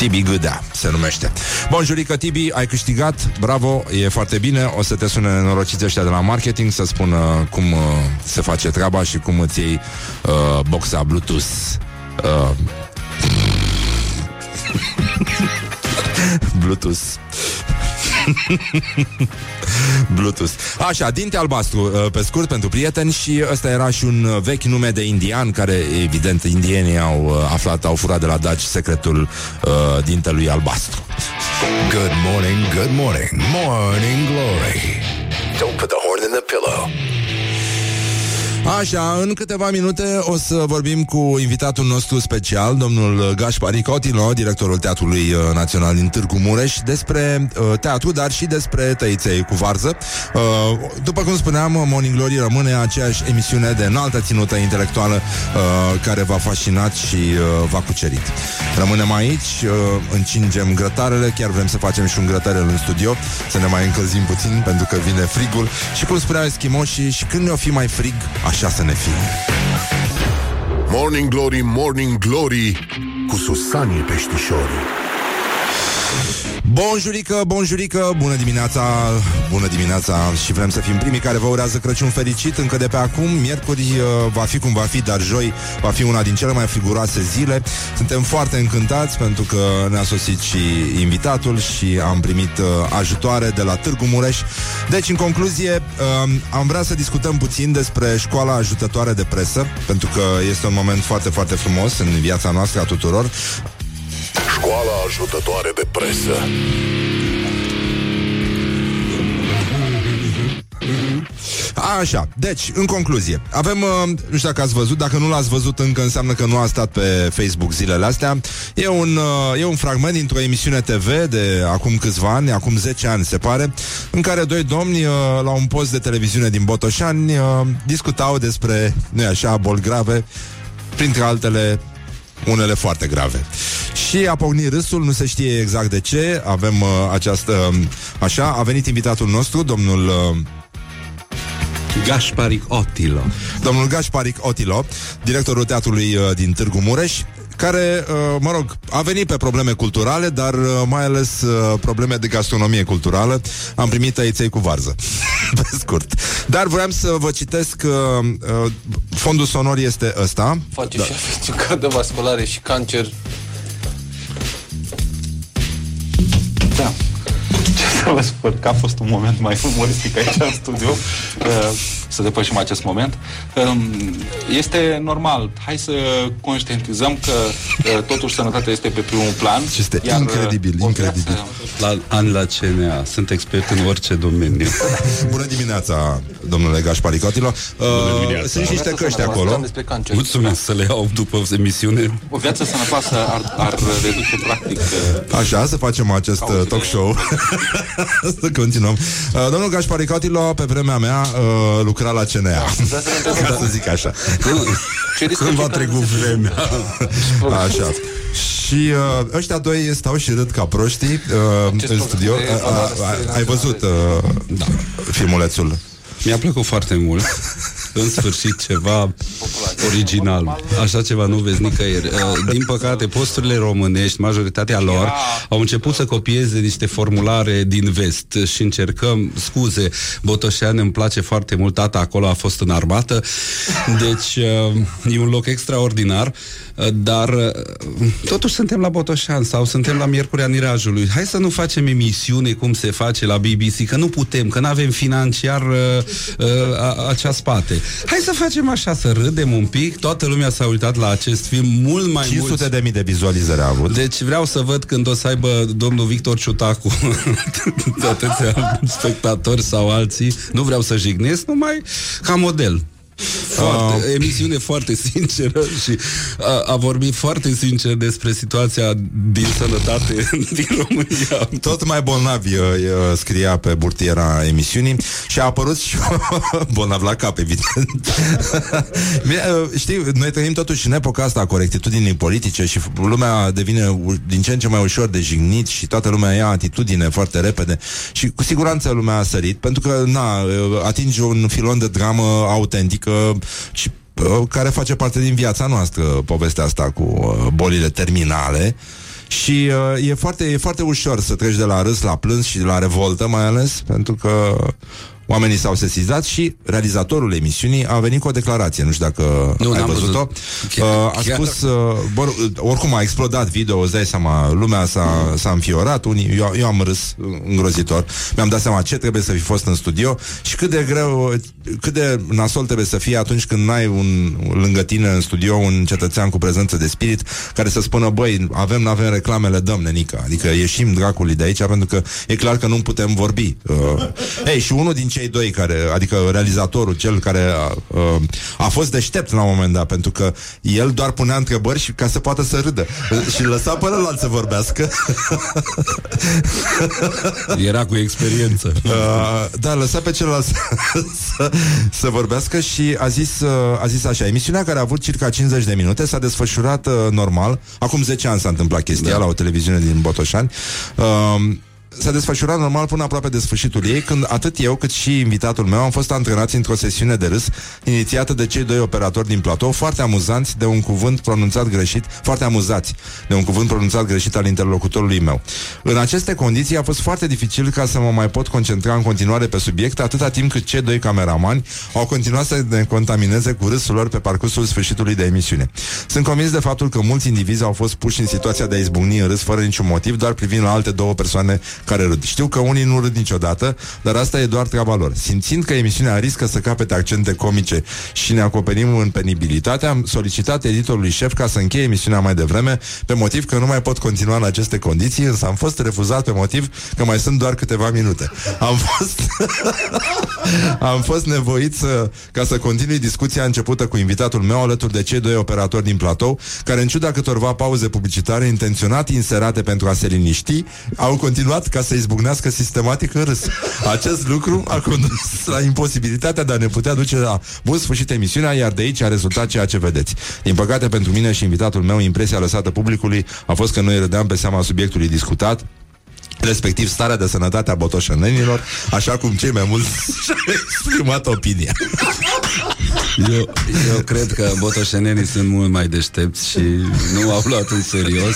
Tibi Gâdea se numește. Bun, Jurică Tibi, ai câștigat, bravo, e foarte bine. O să te sune norociți ăștia de la marketing să spună cum uh, se face treaba și cum îți iei uh, boxa Bluetooth. Uh, Bluetooth. Bluetooth. Așa, dinte albastru, uh, pe scurt, pentru prieteni și ăsta era și un uh, vechi nume de indian care, evident, indienii au uh, aflat, au furat de la daci secretul uh, dintelui albastru. Good morning, good morning, morning glory. Don't put the horn in the pillow. Așa, în câteva minute o să vorbim cu invitatul nostru special, domnul Gașpari Cotilo, directorul Teatrului uh, Național din Târgu Mureș, despre uh, teatru, dar și despre tăiței cu varză. Uh, după cum spuneam, Morning Glory rămâne aceeași emisiune de înaltă ținută intelectuală uh, care v-a fascinat și uh, v-a cucerit. Rămânem aici, uh, încingem grătarele, chiar vrem să facem și un grătarel în studio, să ne mai încălzim puțin, pentru că vine frigul. Și cum spuneau eschimoșii, și când ne-o fi mai frig, așa să ne fie. Morning Glory, Morning Glory Cu Susanii Peștișorii Bonjurică, bonjurică, bună dimineața, bună dimineața și vrem să fim primii care vă urează Crăciun fericit încă de pe acum. Miercuri uh, va fi cum va fi, dar joi va fi una din cele mai friguroase zile. Suntem foarte încântați pentru că ne-a sosit și invitatul și am primit uh, ajutoare de la Târgu Mureș. Deci, în concluzie, uh, am vrea să discutăm puțin despre școala ajutătoare de presă, pentru că este un moment foarte, foarte frumos în viața noastră a tuturor. Școala ajutătoare de presă Așa, deci, în concluzie, avem, uh, nu știu dacă ați văzut, dacă nu l-ați văzut încă înseamnă că nu a stat pe Facebook zilele astea. E un, uh, e un fragment dintr-o emisiune TV de acum câțiva ani, acum 10 ani se pare, în care doi domni uh, la un post de televiziune din Botoșani uh, discutau despre, nu așa, boli grave, printre altele unele foarte grave. Și a pornit râsul, nu se știe exact de ce, avem uh, această, uh, așa, a venit invitatul nostru, domnul uh, Gașparic Otilo. domnul Gașparic Otilo, directorul teatrului uh, din Târgu Mureș, care, uh, mă rog, a venit pe probleme culturale, dar uh, mai ales uh, probleme de gastronomie culturală. Am primit tăiței cu varză, pe scurt. Dar vreau să vă citesc, uh, uh, fondul sonor este ăsta. Face da. și afecțiuni cardiovasculare și cancer. Da. Ce să vă spun, că a fost un moment mai umoristic aici în studio, uh, să depășim acest moment. Um, Este normal, hai să conștientizăm că uh, totuși sănătatea este pe primul plan. Este iar, uh, incredibil, o incredibil. viață- La, an la CNA. Sunt expert în orice domeniu. Bună dimineața, domnule Gașparicotilo. Uh, dimineața. sunt și niște O viață căști sănătoasă, acolo. Despre cancer. Mulțumesc să le iau după emisiune. O viață sănătoasă ar, ar reduce practic uh, Așa, să facem acest uh, Cauzele. talk show. să continuăm. Uh, domnul Gașparicotilo, pe vremea mea, uh, lucra la CNA. Vreau să ne întrebăm, Ca să zic așa. ce riscă Când va cei care trecut se- vremea? Așa. Și uh, ăștia doi stau și râd ca proștii uh, Ce în spun? studio. E Uh, uh, valoare uh, ai văzut uh, da, filmulețul? Mi-a plăcut foarte mult. În sfârșit ceva original. Așa ceva nu vezi nicăieri. Uh, Din păcate, posturile românești, majoritatea lor, au început să copieze niște formulare din vest și încercăm, scuze, Botoșean îmi place foarte mult, tata acolo a fost în armată, deci uh, e un loc extraordinar, uh, dar uh, totuși suntem la Botoșan sau suntem la Miercurea Nirajului. Hai să nu facem emisiune cum se face la BBC, că nu putem, că nu avem financiar uh, uh, a- acea spate. Hai să facem așa, să râdem un pic. Toată lumea s-a uitat la acest film mult mai 500 mult. de mii de vizualizări a avut. Deci vreau să văd când o să aibă domnul Victor Ciutacu de atâția spectatori sau alții. Nu vreau să jignesc, numai ca model. Foarte, uh. Emisiune foarte sinceră și a, a vorbit foarte sincer despre situația din sănătate din România. Tot mai bolnavi uh, uh, scria pe burtiera emisiunii și a apărut și bolnav la cap, evident. Bine, uh, Știi, noi trăim totuși în epoca asta a corectitudinii politice și lumea devine u- din ce în ce mai ușor de jignit și toată lumea ia atitudine foarte repede și cu siguranță lumea a sărit pentru că, na, uh, atinge un filon de dramă autentică și uh, care face parte din viața noastră, povestea asta cu uh, bolile terminale. Și uh, e, foarte, e foarte ușor să treci de la râs la plâns și la revoltă mai ales, pentru că Oamenii s-au sesizat și realizatorul emisiunii a venit cu o declarație. Nu știu dacă Nu, ai n-am văzut-o. văzut. Chiar- uh, a chiar. spus, uh, bă, oricum a explodat video, îți dai seama, lumea s-a, s-a înfiorat, unii, eu, eu am râs uh, îngrozitor. Mi-am dat seama ce trebuie să fi fost în studio și cât de greu, cât de nasol trebuie să fie atunci când n-ai un, lângă tine în studio un cetățean cu prezență de spirit care să spună, băi, avem, n-avem reclamele, dăm, nenică. Adică ieșim dracului de aici pentru că e clar că nu putem vorbi. Uh, ei, și unul din cei doi care, adică realizatorul, cel care a, uh, a fost deștept la un moment dat, pentru că el doar punea întrebări și ca să poată să râdă. Uh, și lăsa pe ălalt să vorbească. Era cu experiență. Uh, da, lăsa pe celălalt să, să, să vorbească și a zis, uh, a zis așa, emisiunea care a avut circa 50 de minute s-a desfășurat uh, normal, acum 10 ani s-a întâmplat chestia da. la o televiziune din Botoșani, uh, S-a desfășurat normal până aproape de sfârșitul ei, când atât eu cât și invitatul meu am fost antrenați într-o sesiune de râs inițiată de cei doi operatori din platou, foarte amuzanți de un cuvânt pronunțat greșit, foarte amuzați de un cuvânt pronunțat greșit al interlocutorului meu. În aceste condiții a fost foarte dificil ca să mă mai pot concentra în continuare pe subiect, atâta timp cât cei doi cameramani au continuat să ne contamineze cu râsul lor pe parcursul sfârșitului de emisiune. Sunt convins de faptul că mulți indivizi au fost puși în situația de a izbucni în râs fără niciun motiv, doar privind la alte două persoane care râd. Știu că unii nu râd niciodată, dar asta e doar treaba lor. Simțind că emisiunea riscă să capete accente comice și ne acoperim în penibilitate, am solicitat editorului șef ca să încheie emisiunea mai devreme, pe motiv că nu mai pot continua în aceste condiții, însă am fost refuzat pe motiv că mai sunt doar câteva minute. Am fost am fost nevoit să, ca să continui discuția începută cu invitatul meu alături de cei doi operatori din platou, care în ciuda câtorva pauze publicitare intenționat inserate pentru a se liniști, au continuat ca să izbucnească sistematic în râs. Acest lucru a condus la imposibilitatea de a ne putea duce la bun sfârșit emisiunea, iar de aici a rezultat ceea ce vedeți. Din păcate pentru mine și invitatul meu, impresia lăsată publicului a fost că noi râdeam pe seama subiectului discutat, respectiv starea de sănătate a botoșănenilor, așa cum cei mai mulți și-au exprimat opinia. Eu, eu cred că botoșenenii sunt mult mai deștepți și nu au luat în serios.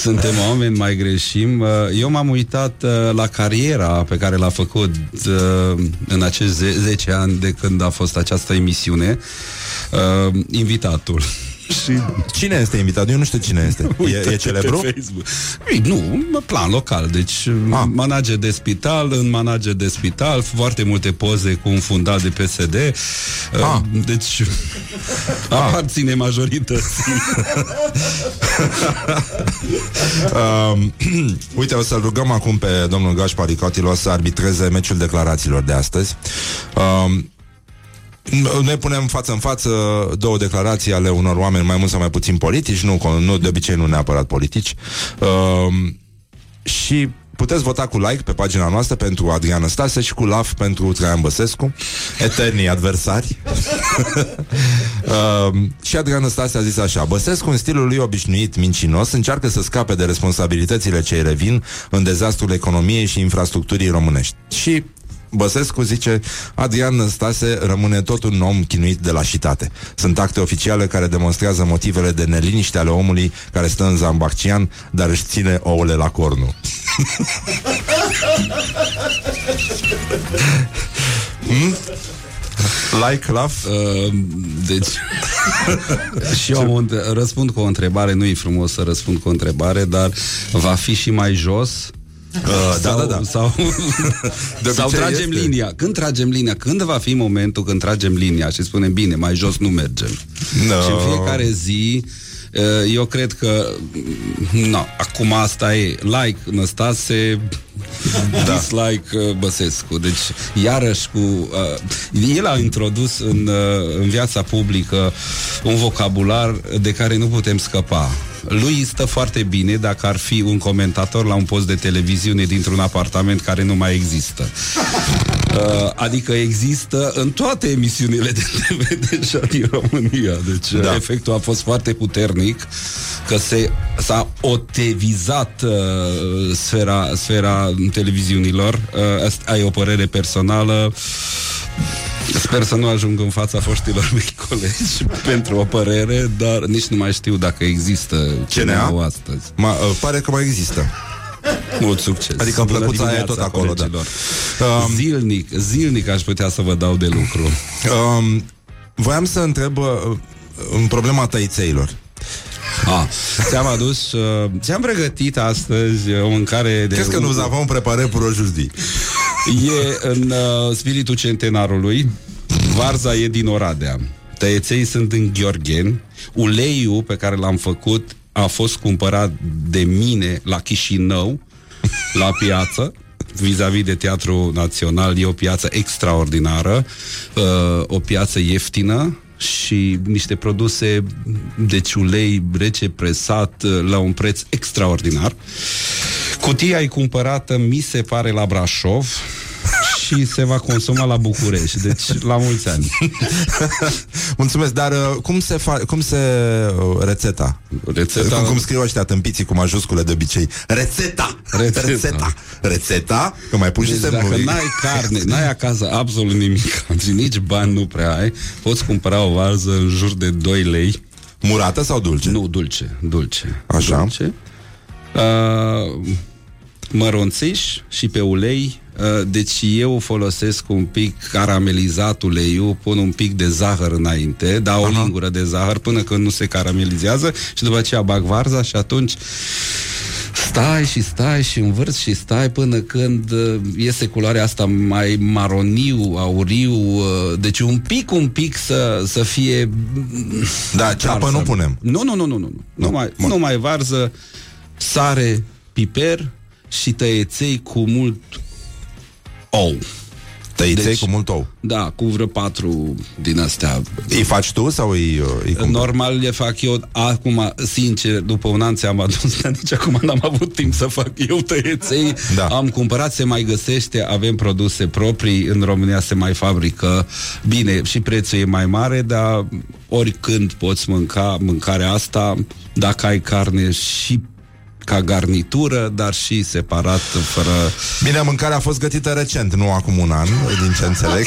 Suntem oameni, mai greșim. Uh, Eu m-am uitat uh, la cariera pe care l-a făcut uh, în acești ze- 10 ani de când a fost această emisiune. Uh, Invitatul. Și Cine este invitat? Eu nu știu cine este. E, Uite-te e celebru? pe Facebook. Ei, Nu, în plan local. Deci, ah. manager de spital, în manager de spital, foarte multe poze cu un fundat de PSD. Ah. Deci, aparține majorității. Um, uite, o să-l rugăm acum pe domnul Gașpar Icotilo să arbitreze meciul declarațiilor de astăzi. Um, noi punem față în față două declarații ale unor oameni mai mult sau mai puțin politici, nu, nu de obicei nu neapărat politici. Um, și puteți vota cu like pe pagina noastră pentru Adrian Stase și cu love pentru Traian Băsescu, eternii adversari. um, și Adrian Stase a zis așa, Băsescu în stilul lui obișnuit mincinos încearcă să scape de responsabilitățile ce îi revin în dezastrul economiei și infrastructurii românești. Și Băsescu zice, Adrian Stase rămâne tot un om chinuit de lașitate. Sunt acte oficiale care demonstrează motivele de neliniște ale omului care stă în Zambaccian, dar își ține ouăle la cornu. hmm? Like, laugh? Uh, deci Și eu am un, răspund cu o întrebare Nu e frumos să răspund cu o întrebare Dar va fi și mai jos Uh, da, sau, da, da. Sau, De sau obicei tragem este. linia Când tragem linia? Când va fi momentul când tragem linia Și spunem, bine, mai jos nu mergem No. Și în fiecare zi uh, eu cred că no, acum asta e like Năstase da. dislike uh, Băsescu deci iarăși cu uh, el a introdus în, uh, în viața publică un vocabular de care nu putem scăpa lui îi stă foarte bine dacă ar fi un comentator la un post de televiziune dintr-un apartament care nu mai există. Uh, adică există în toate emisiunile de TV deja din România. Deci Da. da. efectul a fost foarte puternic că se, s-a otevizat uh, sfera, sfera televiziunilor. Uh, asta ai o părere personală Sper să nu ajung în fața foștilor mei colegi pentru o părere, dar nici nu mai știu dacă există CNA astăzi. Ma, uh, pare că mai există. Mult succes. Adică Bună plăcuța e dimineața, tot acolo, da. colegilor. Zilnic, zilnic aș putea să vă dau de lucru. Um, voiam să întreb uh, în problema tăițeilor. Ah, ți-am adus, uh, ți-am pregătit astăzi uh, o mâncare de... Crezi că nous avons préparé pour aujourd'hui? E în uh, spiritul centenarului. Varza e din Oradea. Tăieței sunt în Gheorghen. Uleiul pe care l-am făcut a fost cumpărat de mine la Chișinău, la piață vis-a-vis de Teatru Național. E o piață extraordinară, uh, o piață ieftină și niște produse de ulei rece presat uh, la un preț extraordinar. Cutia e cumpărată, mi se pare, la Brașov și se va consuma la București. Deci, la mulți ani. Mulțumesc, dar uh, cum se, fa- cum se uh, rețeta? Rețeta- Cum, cum scriu ăștia tâmpiții cu majuscule de obicei? Rețeta! Rețeta. Rețeta! Rețeta? Că mai pun și Deci semnul. dacă n-ai carne, n-ai acasă absolut nimic și nici bani nu prea ai, poți cumpăra o varză în jur de 2 lei. Murată sau dulce? Nu, dulce, dulce. Așa. Dulce. Uh, măronțiș și pe ulei uh, deci eu folosesc un pic caramelizat uleiul, pun un pic de zahăr înainte, dau o lingură de zahăr până când nu se caramelizează și după aceea bag varza și atunci stai și stai și învârți și stai până când uh, iese culoarea asta mai maroniu, auriu, uh, deci un pic, un pic să, să fie Da, ceapă varză. nu punem. Nu, nu, nu, nu, nu. Nu, nu mai, nu mai varză, sare, piper și tăieței cu mult ou. Tăiței Deci- cu mult ou. Da, cu vreo patru din astea. Îi faci tu sau îi, uh, îi cumperi? Normal le fac eu acum, sincer, după un an ți-am adus, dar nici acum n-am avut timp să fac eu tăieței. Da. Am cumpărat, se mai găsește, avem produse proprii, în România se mai fabrică. Bine, și prețul e mai mare, dar oricând poți mânca mâncarea asta, dacă ai carne și ca garnitură, dar și separat, fără... Bine, mâncarea a fost gătită recent, nu acum un an, din ce înțeleg.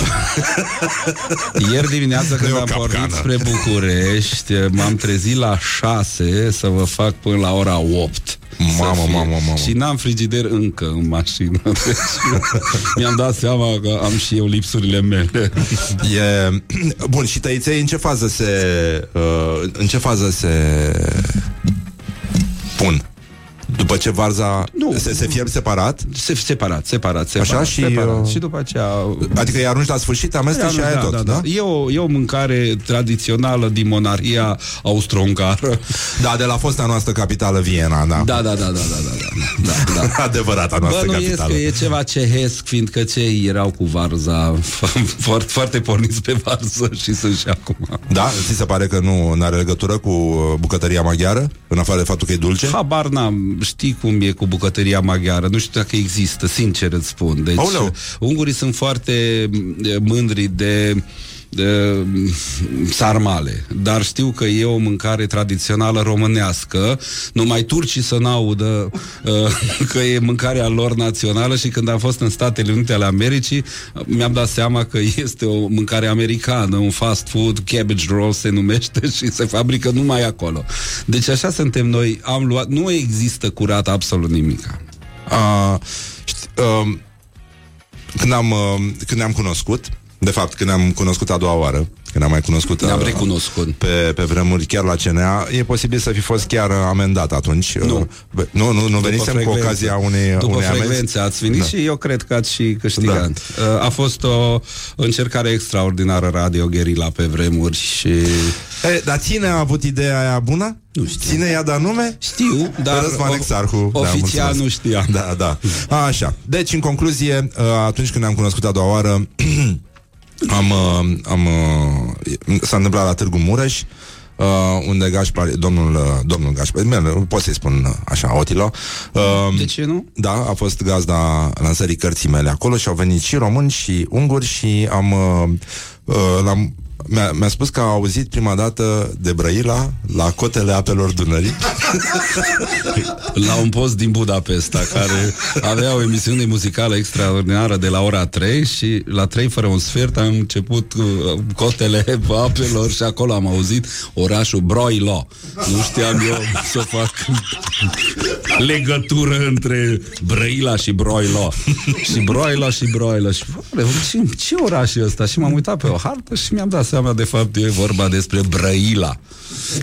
Ieri dimineața când Nu e o am pornit capcană. spre București M-am trezit la 6 Să vă fac până la ora 8 Mamă, Să fie. mamă, mamă. Și n-am frigider încă în mașină deci, Mi-am dat seama că am și eu lipsurile mele E... Bun, și tăiței în ce fază se... Uh, în ce fază se pun? După ce varza nu, se, se fierb separat? Se, separat, separat, separat. Așa și... Separat. Uh... Și după aceea... Uh, adică îi arunci la sfârșit, amestec și da, aia da, tot, da, da? da? E, o, e o mâncare tradițională din monarhia austro-ungară. Da, de la fosta noastră capitală Viena, da. Da, da, da, da, da, da. da, da. da. Adevărata noastră Bănuiesc capitală. că e ceva cehesc, fiindcă cei erau cu varza foarte, foarte porniți pe varză și sunt și acum. Da? Ți se pare că nu are legătură cu uh, bucătăria maghiară? În afară de faptul că e dulce? Habar n-am știi cum e cu bucătăria maghiară, nu știu dacă există, sincer îți spun. Deci, Aoleu. ungurii sunt foarte m, mândri de de m, sarmale, dar știu că e o mâncare tradițională românească, numai turcii să n-audă uh, că e mâncarea lor națională și când am fost în Statele Unite ale Americii, mi-am dat seama că este o mâncare americană, un fast food, cabbage roll se numește și se fabrică numai acolo. Deci așa suntem noi, am luat, nu există curat absolut nimic. Uh, ști, uh, când, am, uh, când ne-am cunoscut, de fapt, când ne-am cunoscut a doua oară, când am mai cunoscut Ne-am uh, recunoscut. pe, pe vremuri chiar la CNA, e posibil să fi fost chiar uh, amendat atunci. Nu. Uh, be- nu, nu, nu venisem cu frecvență. ocazia unei, După unei amenzi. frecvențe ați venit Da. și eu cred că ați și câștigat. Da. A fost o încercare extraordinară radio gherila pe vremuri și... E, dar ține a avut ideea aia bună? Nu știu. Ține ea da nume? Știu, dar Răzvan o- Exarhu. oficial mulțumesc. nu știam. Da, da. A, așa. Deci, în concluzie, uh, atunci când ne-am cunoscut a doua oară, am, uh, am, uh, s-a întâmplat la Târgu Mureș, uh, unde Gașpar, domnul, uh, domnul Gașpar, bine, pot să-i spun uh, așa, Otilo. Uh, De ce nu? Da, a fost gazda lansării cărții mele acolo și au venit și români și unguri și am, uh, uh, l-am mi-a, mi-a spus că a auzit prima dată de Brăila la cotele apelor Dunării. La un post din Budapesta Care avea o emisiune muzicală extraordinară De la ora 3 Și la 3 fără un sfert am început uh, Cotele apelor Și acolo am auzit orașul Broilo Nu știam eu să fac Legătură între Brăila și Broilo Și Broilo și Broilo Și "Oare, ce, ce oraș e ăsta? Și m-am uitat pe o hartă Și mi-am dat seama de fapt E vorba despre Brăila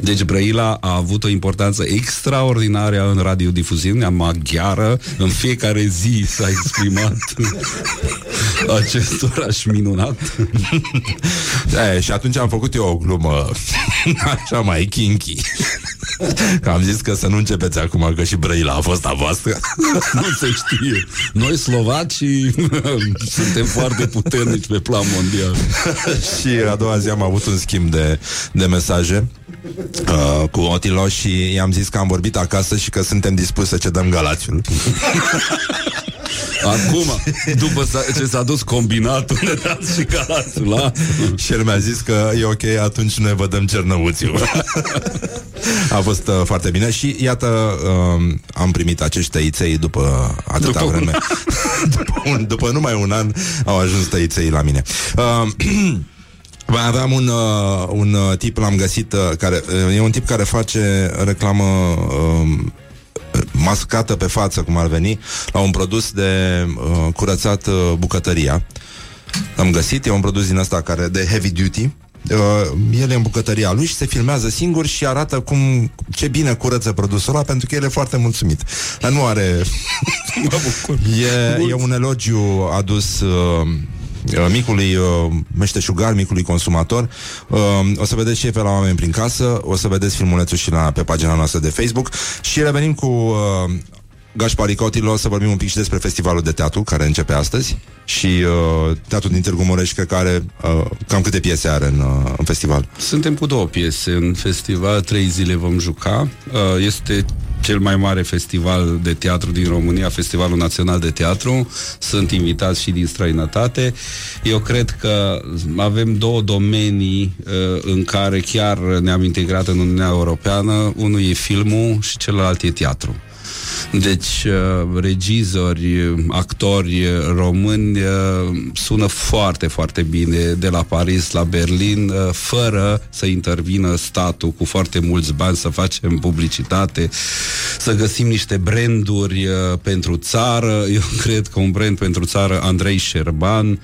deci Brăila a avut o importanță extraordinară în radiodifuziunea maghiară. În fiecare zi s-a exprimat acest oraș minunat. E, și atunci am făcut eu o glumă așa mai kinky. Că am zis că să nu începeți acum că și Brăila a fost a voastră. nu se știe. Noi slovacii suntem foarte puternici pe plan mondial. și a doua zi am avut un schimb de, de mesaje uh, cu Otilo și i-am zis că am vorbit acasă și că suntem dispuși să cedăm Galațiul. Acum, după sa- ce s-a dus combinatul, ne dați și Galațiul, la? și el mi-a zis că e ok, atunci noi vă dăm Cernăuțiu. a fost uh, foarte bine și iată, uh, am primit acești tăiței după atâta După un vreme. după, un, după numai un an au ajuns tăiței la mine. Uh, Mai aveam un, uh, un uh, tip, l-am găsit, uh, care, uh, e un tip care face reclamă uh, mascată pe față, cum ar veni, la un produs de uh, curățat uh, bucătăria. L-am găsit, e un produs din ăsta care de heavy duty. Uh, el e în bucătăria lui și se filmează singur și arată cum ce bine curăță produsul ăla pentru că el e foarte mulțumit. Dar nu are... e, e un elogiu adus uh, uh, micului uh, meșteșugar, micului consumator. Uh, o să vedeți și pe la oameni prin casă, o să vedeți filmulețul și la, pe pagina noastră de Facebook și revenim cu uh, Gașpari Cotilo să vorbim un pic și despre festivalul de teatru care începe astăzi și uh, teatrul din Târgu Mureș cred că are uh, cam câte piese are în, uh, în festival. Suntem cu două piese în festival, trei zile vom juca. Uh, Este cel mai mare festival de teatru din România, Festivalul Național de Teatru. Sunt invitați și din străinătate. Eu cred că avem două domenii uh, în care chiar ne-am integrat în Uniunea Europeană. Unul e filmul și celălalt e teatru. Deci, uh, regizori, actori români uh, sună foarte, foarte bine de la Paris la Berlin, uh, fără să intervină statul cu foarte mulți bani să facem publicitate, să găsim niște branduri uh, pentru țară. Eu cred că un brand pentru țară, Andrei Șerban, uh,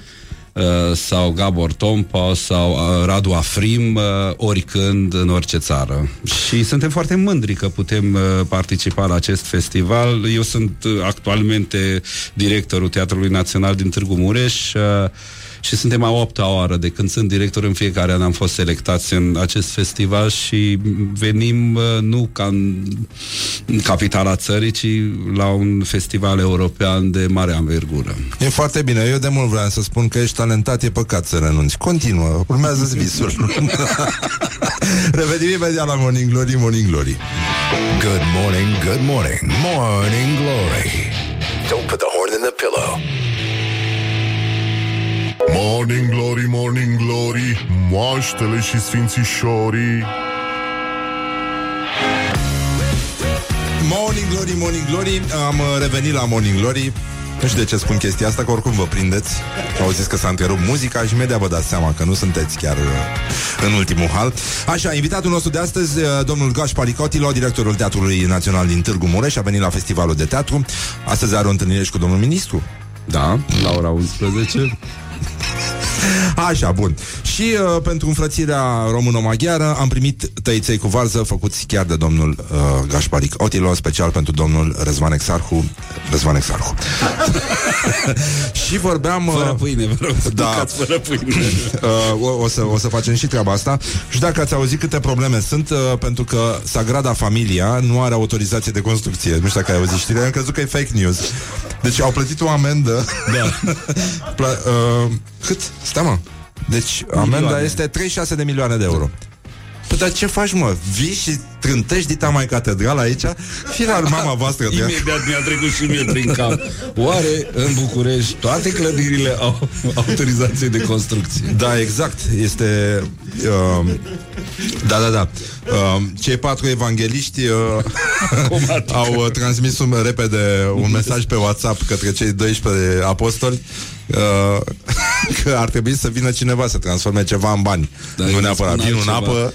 sau Gabor Tompa sau uh, Radu Afrim uh, oricând în orice țară. Și suntem foarte mândri că putem uh, participa la acest festival. Eu sunt uh, actualmente directorul Teatrului Național din Târgu Mureș uh, și suntem a opta oară de când sunt director în fiecare an am fost selectați în acest festival și venim uh, nu ca în capitala țării, ci la un festival european de mare anvergură. E foarte bine, eu de mult vreau să spun că ești talentat, e păcat să renunți. Continuă, urmează-ți visul. Revenim imediat la Morning Glory, Morning Glory. Good morning, good morning, morning glory. Don't put the horn in the pillow. Morning Glory, Morning Glory Moaștele și sfințișorii. Morning Glory, Morning Glory Am uh, revenit la Morning Glory. Nu știu de ce spun chestia asta, că oricum vă prindeți. Au zis că s-a întrerupt muzica și imediat vă dați seama că nu sunteți chiar uh, în ultimul hal. Așa, invitatul nostru de astăzi, uh, domnul Gașpari Cotilo, directorul Teatrului Național din Târgu Mureș A venit la festivalul de teatru. Astăzi are o întâlnire și cu domnul ministru. Da, la ora 11. Așa, bun. Și uh, pentru înfrățirea româno-maghiară am primit tăiței cu varză făcuți chiar de domnul uh, Gașparic Otilo, special pentru domnul Răzvan Exarhu. Răzvan Exarhu. și vorbeam... Uh, Fără pâine, vă rog, să da. ducați fără pâine. Uh, o, o, să, o să facem și treaba asta Și dacă ați auzit câte probleme sunt uh, Pentru că Sagrada Familia Nu are autorizație de construcție Nu știu dacă ai auzit știrea Am crezut că e fake news Deci au plătit o amendă Da. Pla- uh, Cât? Stai mă Deci amenda Milioane. este 36 de milioane de euro Păi dar ce faci, mă? Vii și trântești dita mai catedral aici? Firar mama voastră de Imediat mi-a trecut și mie prin cap. Oare în București toate clădirile au autorizație de construcție? Da, exact. Este... Uh, da, da, da. Uh, cei patru evangeliști uh, au uh, transmis un, repede un mesaj pe WhatsApp către cei 12 apostoli uh, că ar trebui să vină cineva să transforme ceva în bani. Da, nu eu neapărat spun vin în altceva. apă.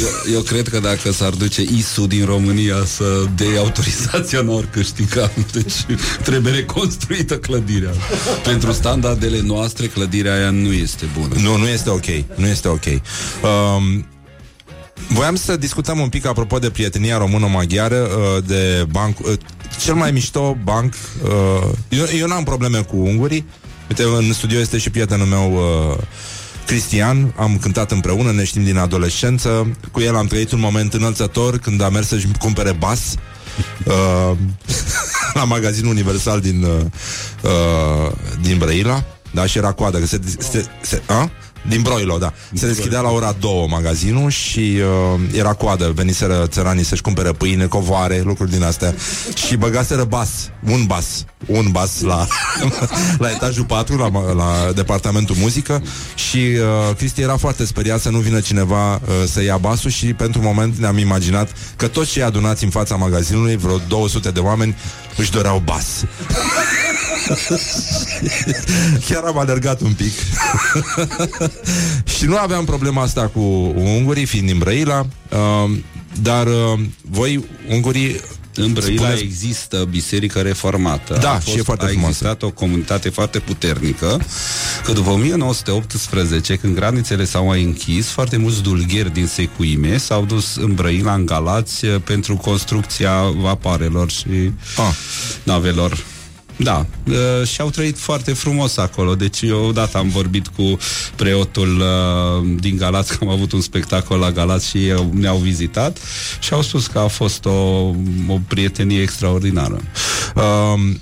Eu, eu cred că dacă s-ar duce ISU din România să dea autorizația, nu ar câștiga. Deci trebuie reconstruită clădirea. Pentru standardele noastre, clădirea aia nu este bună. Nu, nu este ok. Nu este ok. Um, Voiam să discutăm un pic apropo de prietenia română-maghiară, uh, de banc, uh, cel mai mișto banc. uh, Eu, eu n-am probleme cu ungurii. Uite, în studio este și prietenul meu uh, Cristian, am cântat împreună, ne știm din adolescență. Cu el am trăit un moment înălțător când a mers să-și cumpere bas uh, la magazinul Universal din, uh, uh, din Brăila. Da, și era coadă, că se, se, se, a? Din Broilo, da. Se deschidea la ora 2 magazinul și uh, era coadă. Veniseră țăranii să-și cumpere pâine, covoare, lucruri din astea. Și băgaseră bas, un bas, un bas la, la etajul 4, la, la departamentul muzică și uh, Cristi era foarte speriat să nu vină cineva uh, să ia basul și pentru moment ne-am imaginat că toți cei adunați în fața magazinului, vreo 200 de oameni, își doreau bas. Chiar am alergat un pic Și nu aveam problema asta cu ungurii Fiind din Brăila uh, Dar uh, voi ungurii În Brăila spuneți- există biserică reformată. Da, a și e foarte a frumoasă. existat o comunitate foarte puternică, că după 1918, când granițele s-au mai închis, foarte mulți dulgheri din secuime s-au dus în Brăila, în Galați, eh, pentru construcția vapoarelor și Ah. navelor. Da, uh, și au trăit foarte frumos acolo. Deci eu odată am vorbit cu preotul uh, din Galați, că am avut un spectacol la Galați și ei ne-au vizitat și au spus că a fost o, o prietenie extraordinară. uh,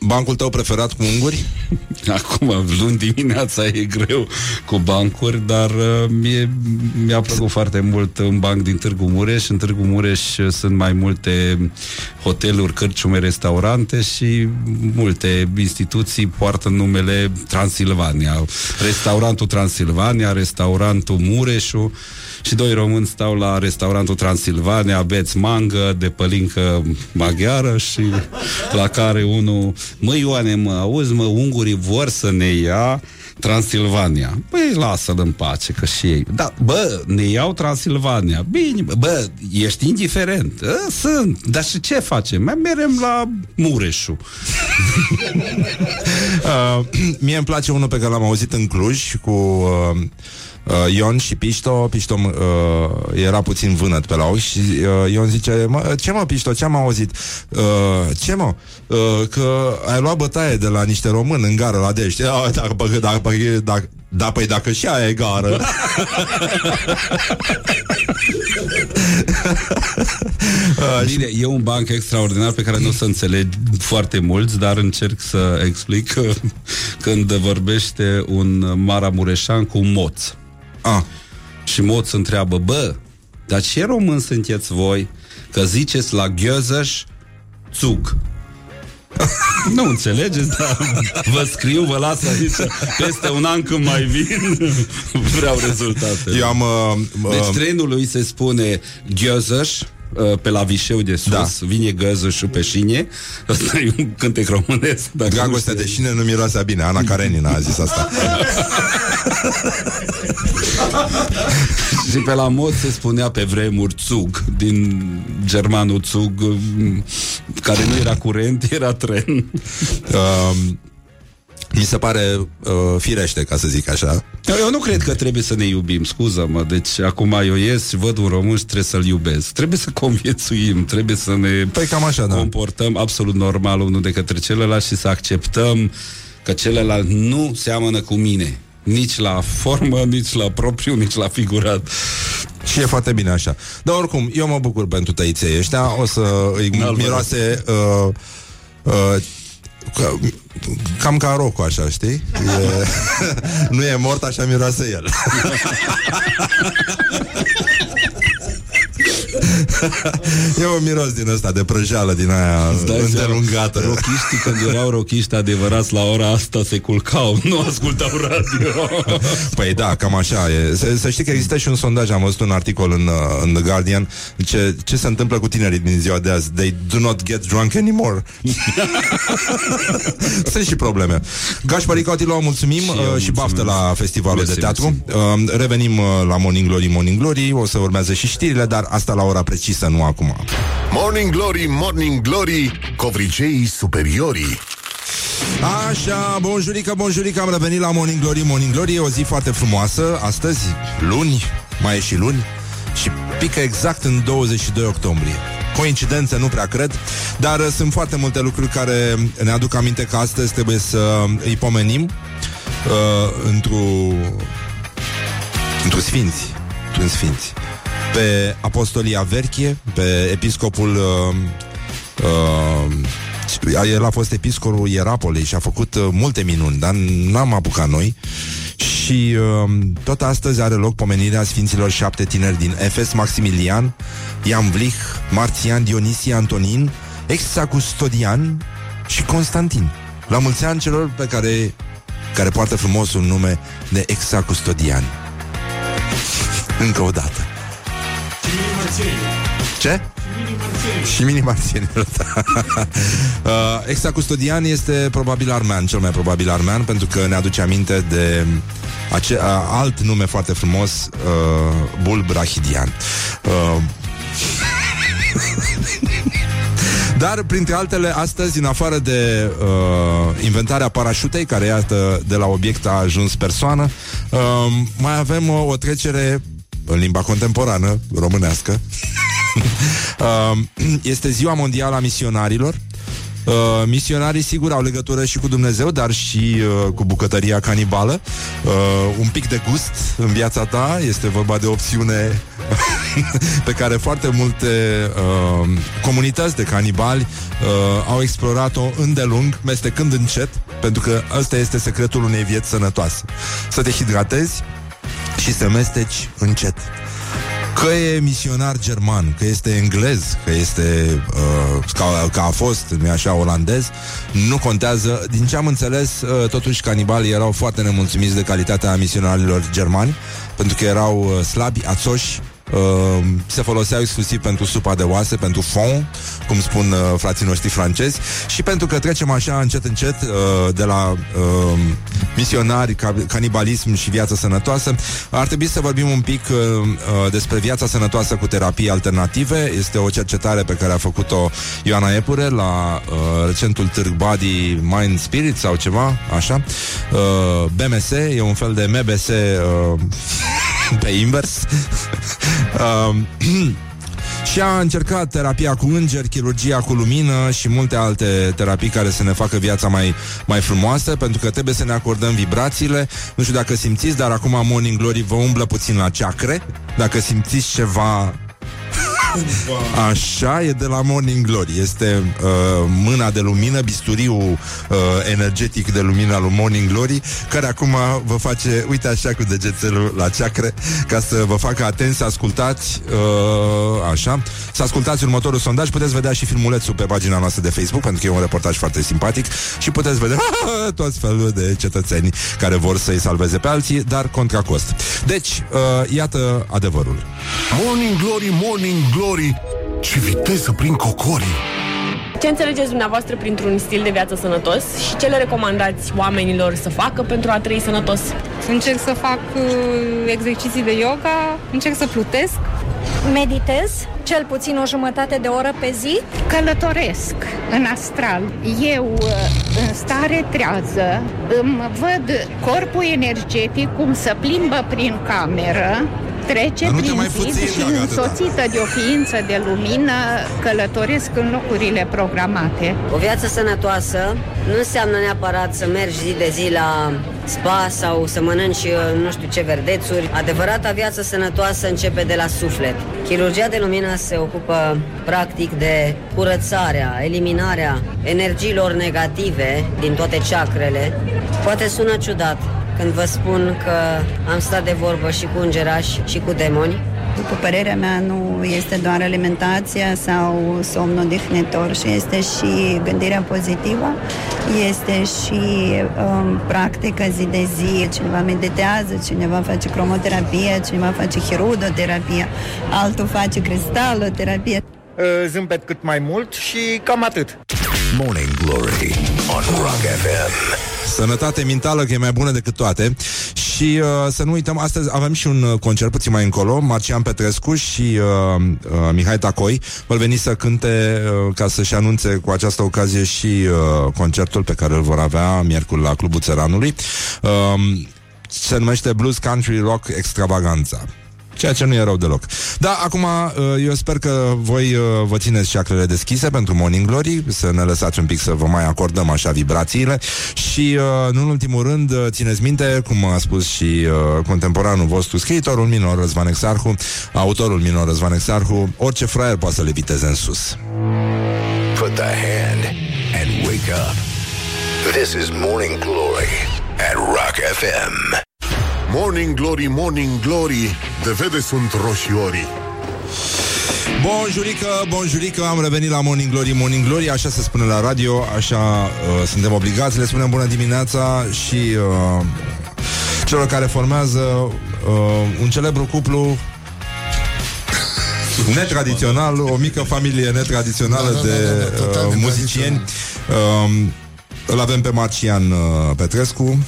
Bancul tău preferat cu unguri? Acum, luni dimineața e greu cu bancuri, dar uh, mie, mi-a plăcut foarte mult un banc din Târgu Mureș. În Târgu Mureș uh, sunt mai multe hoteluri, cărciume, restaurante și multe instituții poartă numele Transilvania. Restaurantul Transilvania, restaurantul Mureșu și doi români stau la restaurantul Transilvania, beți mangă de pălincă maghiară și la care unul, mă Ioane, mă auzi, mă, ungurii vor să ne ia Transilvania. Păi lasă-l în pace, că și ei. Da, bă, ne iau Transilvania. Bine, bă, bă ești indiferent. A, sunt. Dar și ce facem? Mai merem la Mureșu. Uh, mie îmi place unul pe care l-am auzit în Cluj cu uh, uh, Ion și Pișto. Pișto uh, era puțin vânăt pe la ochi și uh, Ion zice, mă, ce mă, Pișto, ce am auzit? Uh, ce mă? Uh, că ai luat bătaie de la niște români în gară la Dești. Da, dacă, dacă, dacă, dacă, da, păi dacă și aia e gară. Bine, e un banc extraordinar pe care nu o să înțeleg foarte mulți, dar încerc să explic că când vorbește un maramureșan cu un moț. Ah. Și moț întreabă, bă, dar ce român sunteți voi că ziceți la Gheozăș țuc? nu înțelegeți, dar vă scriu, vă las aici peste un an când mai vin vreau rezultate. Eu am... Uh, uh, Deci trenului se spune Gheozăș uh, pe la Vișeu de sus, Da. vine Gheozășul pe șine. Ăsta e un cântec românesc. Dacă nu Dragostea de șine nu miroasea bine Ana Karenina a zis asta Și pe la mod se spunea pe vremuri Zug, din germanul Zug, m, care nu era curent, era tren. uh, Mi se pare uh, firește, ca să zic așa Eu nu cred că trebuie să ne iubim, scuză-mă. Deci acum eu ies și văd un românș și trebuie să-l iubesc. Trebuie să conviețuim, trebuie să ne Păi cam așa, da comportăm absolut normal unul de către celălalt și să acceptăm că celălalt nu seamănă cu mine. Nici la formă, nici la propriu, nici la figurat. Și e foarte bine așa. Dar oricum, eu mă bucur pentru tăiței ăștia. O să îi N-al miroase... Uh, uh, ca, cam ca Rocco, așa, știi? E, nu e mort, așa miroase el. E un miros din ăsta de prăjeală din aia îndelungată. Rochiștii când erau rochiști adevărați la ora asta se culcau, nu ascultau radio. Păi da, cam așa e. Să, să știi că există și un sondaj, am văzut un articol în, uh, în The Guardian, ce, ce se întâmplă cu tinerii din ziua de azi. They do not get drunk anymore. Sunt și probleme. Gașpari Cotilo, mulțumim Și și, eu uh, și baftă mulțumesc. la festivalul Mersi, de teatru. Uh, revenim uh, la Morning Glory, Morning Glory. O să urmează și știrile, dar asta la ora precisă, nu acum. Morning Glory, Morning Glory Covriceii superiorii Așa, bonjurică, bonjurică, am revenit la Morning Glory, Morning Glory, e o zi foarte frumoasă, astăzi, luni, mai e și luni, și pică exact în 22 octombrie. Coincidențe, nu prea cred, dar uh, sunt foarte multe lucruri care ne aduc aminte că astăzi trebuie să îi pomenim uh, într-o într sfinți, într sfinți, pe apostolii Averchie, pe episcopul uh, uh, el a fost episcopul Ierapolei și a făcut uh, multe minuni, dar n-am apucat noi. Și uh, tot astăzi are loc pomenirea Sfinților șapte tineri din Efes, Maximilian, Ian Vlich, Marțian, Dionisie, Antonin, Exacustodian și Constantin. La mulți ani celor pe care, care poartă frumos un nume de Exacustodian. Încă o dată. Ce? Și mini marțienilor da. uh, Exacustodian este probabil armean Cel mai probabil armean Pentru că ne aduce aminte de ace- uh, alt nume foarte frumos uh, Bulb Rahidian uh, Dar, printre altele, astăzi, în afară de uh, inventarea parașutei, care, iată, de la obiect a ajuns persoană, uh, mai avem uh, o trecere în limba contemporană, românească. uh, este Ziua Mondială a Misionarilor. Uh, misionarii, sigur, au legătură și cu Dumnezeu, dar și uh, cu bucătăria canibală. Uh, un pic de gust în viața ta, este vorba de opțiune pe care foarte multe uh, comunități de canibali uh, au explorat-o îndelung, mestecând încet, pentru că ăsta este secretul unei vieți sănătoase. Să te hidratezi și să mesteci încet. Că e misionar german, că este englez, că este uh, că, că a fost, nu așa, olandez, nu contează. Din ce am înțeles, uh, totuși canibalii erau foarte nemulțumiți de calitatea misionarilor germani, pentru că erau uh, slabi, ațoși, Uh, se foloseau exclusiv pentru supa de oase, pentru fond, cum spun uh, frații noștri francezi, și pentru că trecem așa încet încet uh, de la uh, misionari, ca, canibalism și viață sănătoasă, ar trebui să vorbim un pic uh, uh, despre viața sănătoasă cu terapii alternative. Este o cercetare pe care a făcut-o Ioana Epure la uh, recentul târg Body Mind Spirit sau ceva, așa. Uh, BMS, e un fel de MBS uh, pe invers. uh, și a încercat terapia cu îngeri, chirurgia cu lumină și multe alte terapii care să ne facă viața mai, mai frumoasă, pentru că trebuie să ne acordăm vibrațiile. Nu știu dacă simțiți, dar acum Morning Glory vă umblă puțin la ceacre. Dacă simțiți ceva Așa, e de la Morning Glory. Este uh, mâna de lumină Bisturiul uh, energetic de lumină al lui Morning Glory Care acum vă face, uite așa cu degețelul la ceacre Ca să vă facă atenți să ascultați uh, Așa Să ascultați următorul sondaj. Puteți vedea și filmulețul pe pagina noastră de Facebook Pentru că e un reportaj foarte simpatic Și puteți vedea toți felul de cetățeni Care vor să-i salveze pe alții Dar contra cost. Deci, uh, iată adevărul. Morning Glory, Morning Glory Ce viteză prin cocorii Ce înțelegeți dumneavoastră printr-un stil de viață sănătos și ce le recomandați oamenilor să facă pentru a trăi sănătos? Încerc să fac uh, exerciții de yoga, încerc să plutesc. Meditez cel puțin o jumătate de oră pe zi. Călătoresc în astral. Eu, uh, în stare trează, îmi văd corpul energetic cum se plimbă prin cameră, trece Dar nu te prin mai zid puțin, și dragă, atâta. însoțită de o ființă de lumină călătoresc în locurile programate. O viață sănătoasă nu înseamnă neapărat să mergi zi de zi la spa sau să mănânci uh, nu știu ce verdețuri. Adevărata viață sănătoasă începe de la suflet. Chirurgia de lumină se ocupă practic de curățarea, eliminarea energiilor negative din toate ceacrele. Poate sună ciudat când vă spun că am stat de vorbă și cu îngerași și cu demoni, După părerea mea, nu este doar alimentația sau somn odihnitor și este și gândirea pozitivă, este și um, practica zi de zi. Cineva meditează, cineva face cromoterapie, cineva face hirudoterapie, altul face cristaloterapie. Uh, Zâmbet cât mai mult și cam atât. Morning Glory on Rock FM. Sănătate mentală, că e mai bună decât toate. Și uh, să nu uităm, astăzi avem și un uh, concert puțin mai încolo Marcian Petrescu și uh, uh, Mihai Tacoi. Vor veni să cânte uh, ca să-și anunțe cu această ocazie și uh, concertul pe care îl vor avea miercuri la Clubul Țăranului. Uh, Se numește Blues Country Rock Extravaganza Ceea ce nu e rău deloc. Da, acum uh, eu sper că voi uh, vă țineți ceacrele deschise pentru Morning Glory, să ne lăsați un pic să vă mai acordăm așa vibrațiile și, uh, nu în ultimul rând, uh, țineți minte, cum a spus și uh, contemporanul vostru, scriitorul minor Răzvan Exarhu, autorul minor Răzvan Exarhu, orice fraier poate să le viteze în sus. Put the hand and wake up. This is Morning Glory at Rock FM. Morning Glory, Morning Glory De vede sunt roșiorii. Bonjurică, bonjurică, am revenit la Morning Glory, Morning Glory, așa se spune la radio, așa uh, suntem obligați, le spunem bună dimineața și uh, celor care formează uh, un celebru cuplu netradițional, o mică familie netradițională Da, da, de da, da, total uh, muzicieni. Uh, îl avem pe Marcian uh, Petrescu,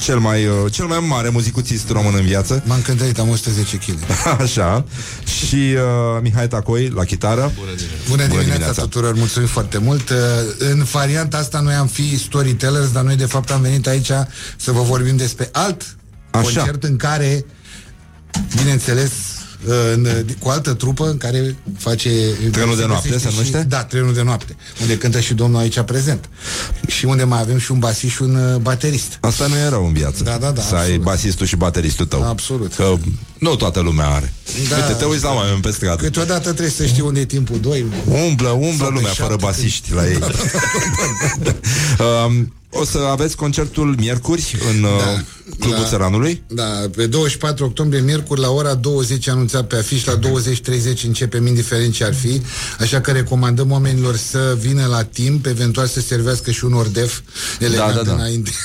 cel mai, uh, cel mai mare muzicuțist român în viață. M-am cântărit, am 110 kg. Așa. Și uh, Mihai Tacoi la chitară. Bună Bună dimineața, dimineața tuturor, mulțumim foarte mult. Uh, În varianta asta noi am fi storytellers, dar noi de fapt am venit aici să vă vorbim despre alt Așa. concert în care, bineînțeles, uh, în, cu altă trupă în care face... Trenul de noapte, găsește se numește? Și, da, Trenul de noapte, unde cântă și domnul aici prezent. Și unde mai avem și un basist și un uh, baterist. Asta nu e rău în viață. Da, da, da, Să ai absolut. basistul și bateristul tău. Absolut. Că nu toată lumea are. Da. Uite, te uiți la oameni pe stradă. Câteodată trebuie să știi unde e timpul 2. Umblă, umblă Sau pe lumea șapte, fără basiști la ei. um, o să aveți concertul miercuri în uh, Clubul la- Țăranului. Da, pe 24 octombrie, miercuri, la ora 20 anunțat pe afiș, la 20.30 începem, indiferent ce ar fi, așa că recomandăm oamenilor să vină la timp, eventual să servească și un ordef elegant Da, da, da. înainte.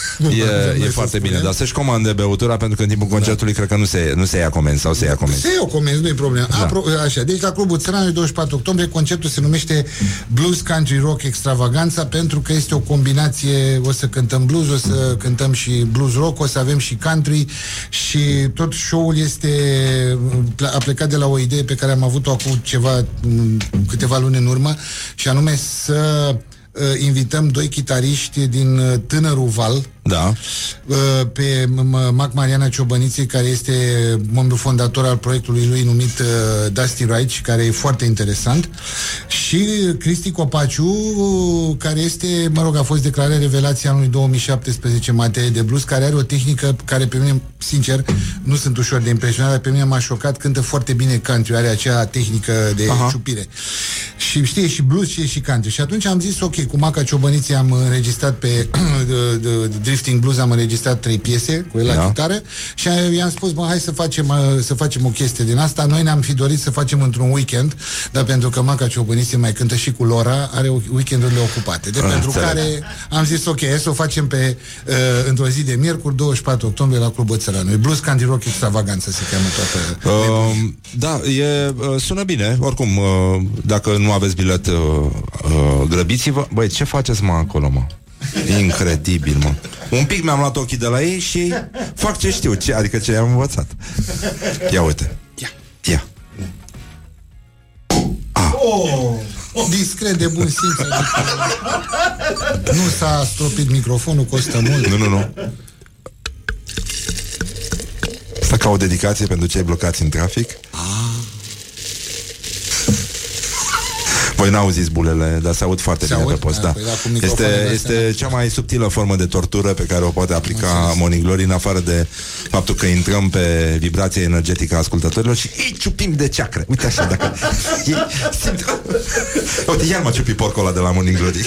E, e foarte bine, dar să-și comande băutura pentru că în timpul concertului cred că nu se, nu se ia comenzi sau se ia comenzi. Se iau comenzi, nu e problemă. Da. Apro- așa, deci la Clubul Țăranului 24 octombrie concertul se numește Blues Country Rock Extravaganza pentru că este o combinație, o să cântăm blues, o să cântăm și blues rock, o să avem și country și tot show-ul este a plecat de la o idee pe care am avut-o acum ceva m, câteva luni în urmă și anume să uh, invităm doi chitariști din uh, Tânărul Val, Da. Uh, pe M- M- Mac Mariana Ciobăniței, care este membru fondator al proiectului lui numit uh, Dusty Right, și care e foarte interesant, și Cristi Copaciu, uh, care este, mă rog, a fost declarat revelația anului 2017 în materie de blues, care are o tehnică care pe mine, sincer, nu sunt ușor de impresionat, dar pe mine m-a șocat, cântă foarte bine country, are acea tehnică de Aha. ciupire. Și știe și blues și, și country. Și atunci am zis, ok, cu Maca Ciobăniței am înregistrat pe de- de- de Drifting Blues, am înregistrat trei piese cu el la Da. chitară și i-am spus, mă, hai să facem, uh, să facem o chestie din asta. Noi ne-am fi dorit să facem într-un weekend, dar pentru că Maca Ciobăniței mai cântă și cu Lora, are o- weekendurile ocupate. De Ah, pentru înțeleg. care am zis, ok, hai să o facem pe, uh, într-o zi de miercuri, 24 octombrie, la Clubul Țăranului. Blues Country Rock Extravaganță se cheamă toată Uh, da, e, uh, sună bine. Oricum, uh, dacă nu aveți bilet, uh, uh, grăbiți-vă. Băi, ce faceți, mă, acolo, mă? Incredibil, mă. Un pic mi-am luat ochii de la ei și fac ce știu, ce, adică ce am învățat. Ia uite. Ia. Ia. Oh, discret de bun simț. Adică nu s-a stropit microfonul, costă mult. Nu, nu, nu. Asta ca o dedicație pentru cei blocați în trafic. Voi n-auziți bulele, dar se aud foarte Se bine aud? pe post, Ah, da. păi da, cu microfonul Este, de este cea mai subtilă formă de tortură pe care o poate aplica Morning Glory, în afară de faptul că intrăm pe vibrația energetică a ascultătorilor și îi ciupim de ceacră. Uite așa, dacă... Ei, simt... Uite, iar m-a ciupit porcul ăla de la Morning Glory.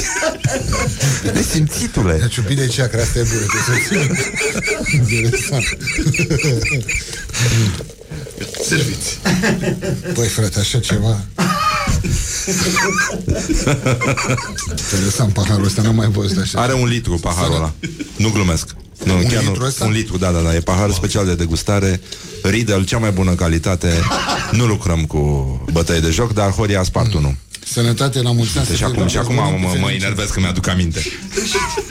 Nesimțitule. A ciupit de ceacră, asta e bună. trebuie să țin. Interesant. Serviți. Păi, frate, așa ceva... Interesant paharul ăsta, n-am mai văzut așa. Are un litru paharul ăla. Nu glumesc. Nu, Un chiar litru nu. ăsta? Un litru, da, da, da. E pahar special de degustare. Riedel, cea mai bună calitate. Nu lucrăm cu bătăi de joc, dar Horia a spart unul. Sănătate la mulți ani. să Deci fie acum, și acum bărbați mă, buni, mă fericiți. enervez că mi-aduc aminte.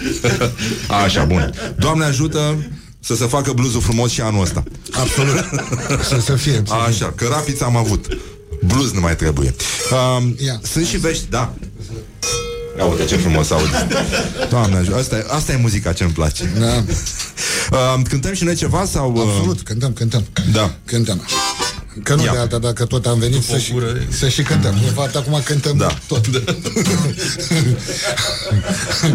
Așa, bun. Doamne ajută să se facă bluzul frumos și anul ăsta. Absolut. Să se fie. Așa, că rapiți am avut. Bluz nu mai trebuie. Um, Ia. sunt și vești, da. Ia uite ce frumos aud. Doamne ajută, asta e, asta e muzica ce îmi place. Da. Uh, cântăm și noi ceva sau... Uh... Absolut, cântăm, cântăm. Da. Cântăm. Că nu Ia. de alta, dacă tot am venit să și, să și cântăm. De fapt, acum cântăm Da. tot.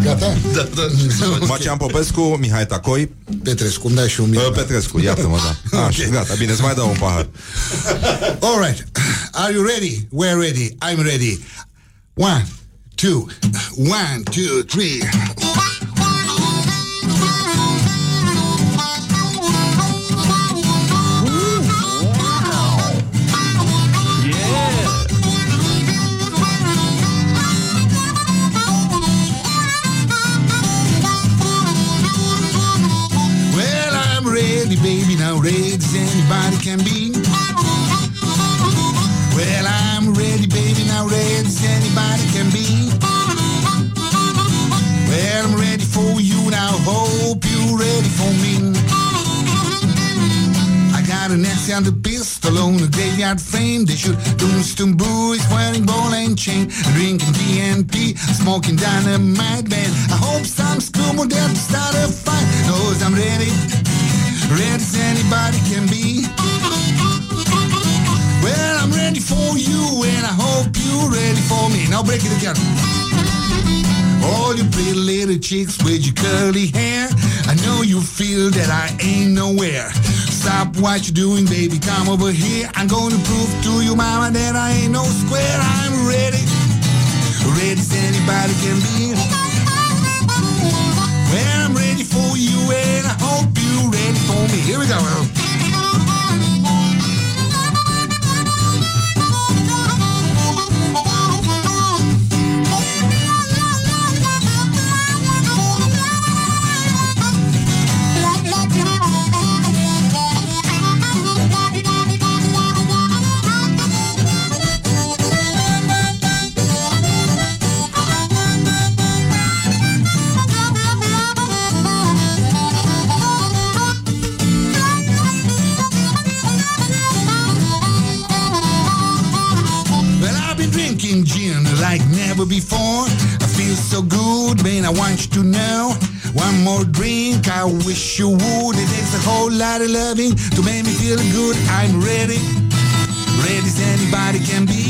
Gata? Da, da. Macian Popescu, Mihai Tacoi Petrescu, îmi dai și un uh, minut. Petrescu, iartă-mă, da Așa, gata, bine, să mai dau un pahar All right. Are you ready? We're ready. I'm ready. One, two, one, two, three. Ready as anybody can be. Well, I'm ready, baby, now ready as anybody can be. Well, I'm ready for you now, hope you're ready for me. I got an axe and a pistol on the graveyard frame. They shoot Tombstone boys wearing ball and chain, drinking TNT, smoking dynamite. Man, I hope some scum will there to start a fight. Knows I'm ready, ready as anybody can be. Well, I'm ready for you, and I hope you're ready for me. Now break it again. All you pretty little chicks with your curly hair, I know you feel that I ain't nowhere. Stop what you're doing, baby, come over here. I'm gonna prove to you, mama, that I ain't no square. I'm ready, ready as anybody can be. Well, I'm ready for you, eh? Here we go. Gin like never before. I feel so good, man. I want you to know. One more drink, I wish you would. It takes a whole lot of loving to make me feel good. I'm ready, ready as anybody can be.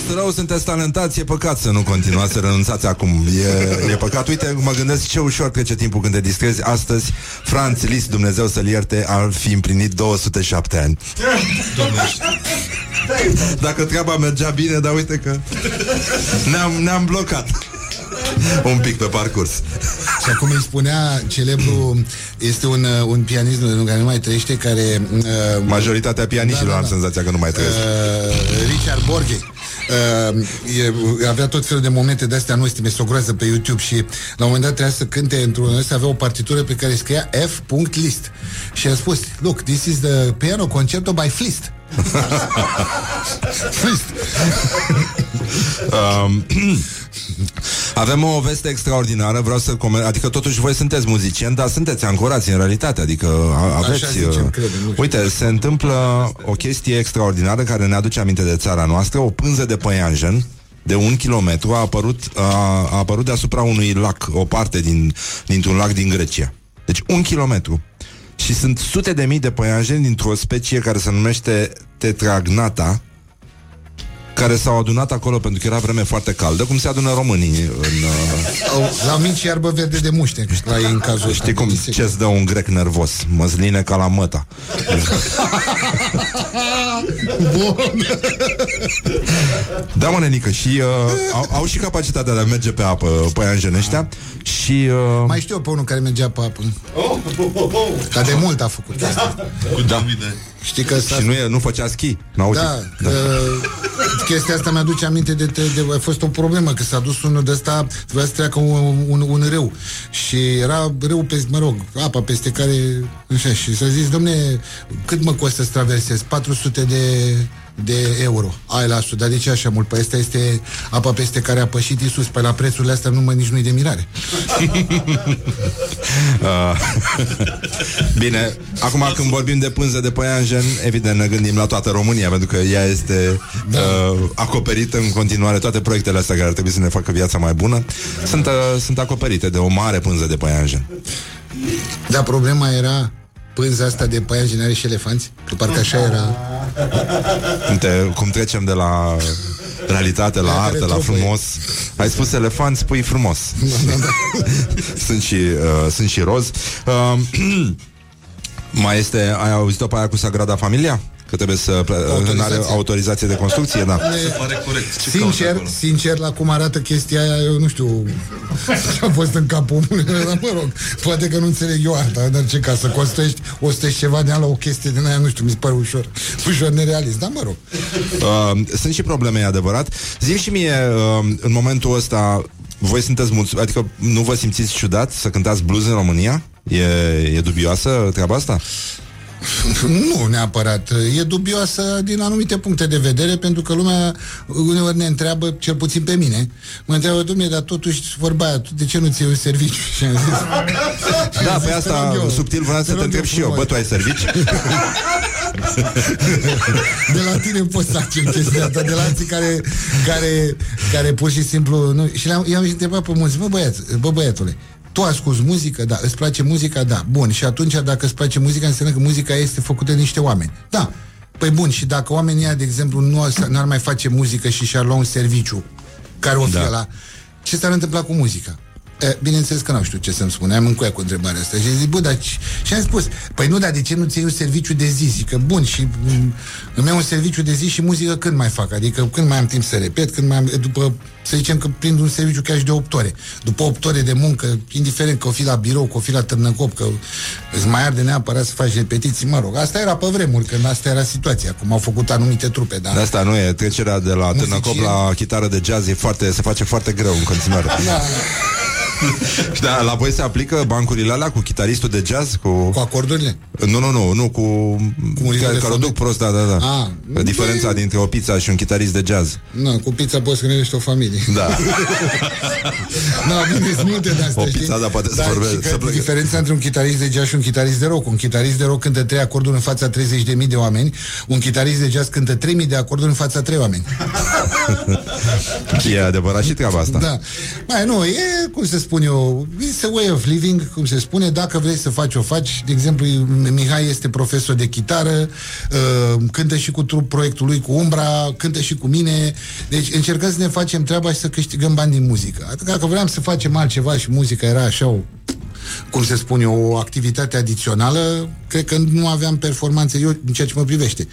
Fost rău, sunteți talentați, e păcat să nu continuați, să renunțați acum. E, e păcat. Uite, mă gândesc ce ușor trece timpul când te distrezi. Astăzi, Franz Liszt, Dumnezeu să-l ierte, ar fi împlinit 207 ani. Dacă treaba mergea bine, dar uite că ne-am, ne-am blocat un pic pe parcurs. Și acum îi spunea celebru, este un, uh, un pianist nu, care nu mai trăiește, care... Uh, Majoritatea pianiștilor Da, da, am da. senzația că nu mai trăiesc. Uh, Richard Borghe. Uh, e, avea tot felul de momente de astea nostime, o groază pe YouTube și la un moment dat trebuia să cânte într-un ăsta, avea o partitură pe care scria F.list și a spus, look, this is the piano concerto by Flist. Flist. Um, Avem o veste extraordinară, vreau să coment, adică totuși voi sunteți muzicieni, dar sunteți ancorați în realitate, adică a- aveți... zicem, uh, credem, nu știu. uite, se întâmplă o chestie extraordinară care ne aduce aminte de țara noastră, o pânză de păianjen de un kilometru a apărut, a, a apărut deasupra unui lac, o parte din, dintr-un lac din Grecia. Deci un kilometru. Și sunt sute de mii de păianjeni dintr-o specie care se numește tetragnata, care s-au adunat acolo pentru că era vreme foarte caldă, cum se adună românii în... Uh, Au, la mici iarbă verde de muște La ei în cazul ăsta. știi cum, ce-ți dă un grec nervos? Măsline ca la măta. Bun. Da, mă, nenică, și uh, au, au și capacitatea de a merge pe apă păianjeni ăștia și... Uh, Mai știu eu pe unul care mergea pe apă Dar de mult a făcut asta Cu da. Știi că s-a... Și nu, e, nu făcea schi. N-auzi? Da, da. Uh, chestia asta mi-aduce aminte de, de, de, a fost o problemă, că s-a dus unul de ăsta, vrea să treacă un, un, un râu și era râu pe, mă rog, apa peste care, așa, și s-a zis, domne, cât mă costă să traversez? 400 de de euro. Ai lasă, dar de ce așa mult? Păi asta este apa peste care a pășit Isus. Pe la prețurile astea nu mă nici nu-i de mirare. Uh, Bine, acum când vorbim de pânză de păianjen, evident ne gândim la toată România, pentru că ea este da. uh, acoperită în continuare. Toate proiectele astea care ar trebui să ne facă viața mai bună sunt, uh, sunt acoperite de o mare pânză de păianjen. Dar problema era pânza asta de păianjen are și elefanți? Că parcă așa era. Uite, cum trecem de la realitate la Aia artă, care la trofei. frumos. Ai spus elefant, spui frumos. sunt, și, uh, sunt și roz. Uh, mai este, ai auzit-o pe aia cu Sagrada Familia? Că trebuie să pre- nu are autorizație de construcție, da. Sincer, sincer, la cum arată chestia aia, eu nu știu ce a fost în capul omului, dar mă rog, poate că nu înțeleg eu arta, dar ce ca să construiești 100 și ceva de ani la o chestie din aia, nu știu, mi se pare ușor, ușor nerealist, dar mă rog. Uh, sunt și probleme, e adevărat. Zim și mie, uh, în momentul ăsta, voi sunteți mulți, adică nu vă simțiți ciudat să cântați blues în România? E, e dubioasă treaba asta? Nu neapărat. E dubioasă din anumite puncte de vedere, pentru că lumea uneori ne întreabă, cel puțin pe mine, mă întreabă, domnule, dar totuși vorba aia, tu de ce nu ți un serviciu? Și am zis, Da, am pe zis, asta te rog eu, subtil vreau să te rog întreb și eu. frumos. Bă, tu ai servici? De la tine poți să accept chestia asta, de la alții care, care, care pur și simplu... Nu, și le-am, i-am întrebat pe mulți, bă, băiat, bă băiatule, tu asculti muzică? Da. Îți place muzica? Da. Bun. Și atunci, dacă îți place muzica, înseamnă că muzica este făcută de niște oameni. Da. Păi bun, și dacă oamenii ăia, de exemplu, nu ar- n-ar mai face muzică și și-ar lua un serviciu care o fie Da. la... Ce s-ar întâmpla cu muzica? E, bineînțeles că nu știu ce să-mi spune Am încuiat cu întrebarea asta Și zic, bă, dar ce... Și am spus, păi nu, dar de ce nu ți iei un serviciu de zi? Zic că, bun, și mm, îmi iau un serviciu de zi și muzică când mai fac? Adică când mai am timp să repet, când mai am, după, să zicem că prind un serviciu chiar și de 8 ore. După 8 ore de muncă, indiferent că o fi la birou, că o fi la târnăcop, că îți mai arde neapărat să faci repetiții, mă rog. Asta era pe vremuri, când asta era situația, cum au făcut anumite trupe, da? De asta nu e. Trecerea de la târnăcop la chitară de jazz e foarte, se face foarte greu în continuare. Da. Și da, la voi se aplică bancurile alea cu chitaristul de jazz? Cu, cu acordurile? Nu, nu, nu, nu cu, cu muzică care, de care o fonet? duc prost, da, da, da. Ah, Diferența dintre o pizza și un chitarist de jazz. Nu, cu pizza poți să gândești o familie. Da. nu, bine, sunt multe de astea, O știi? pizza, dar poate să Dar vorbe- și că să plece. diferența între un chitarist de jazz și un chitarist de rock. Un chitarist de rock cântă trei acorduri în fața 30.000 de oameni, un chitarist de jazz cântă 3.000 de acorduri în fața trei oameni. E adevărat și treaba asta. Da. Mai nu, e, cum să spun eu, it's a way of living, cum se spune, dacă vrei să faci, o faci. De exemplu, Mihai este profesor de chitară, uh, cântă și cu trup proiectul lui, cu Umbra, cântă și cu mine. Deci încercăm să ne facem treaba și să câștigăm bani din muzică. Atât dacă vreau să facem altceva și muzica era așa o cum se spune, o activitate adițională, cred că nu aveam performanțe, eu, în ceea ce mă privește.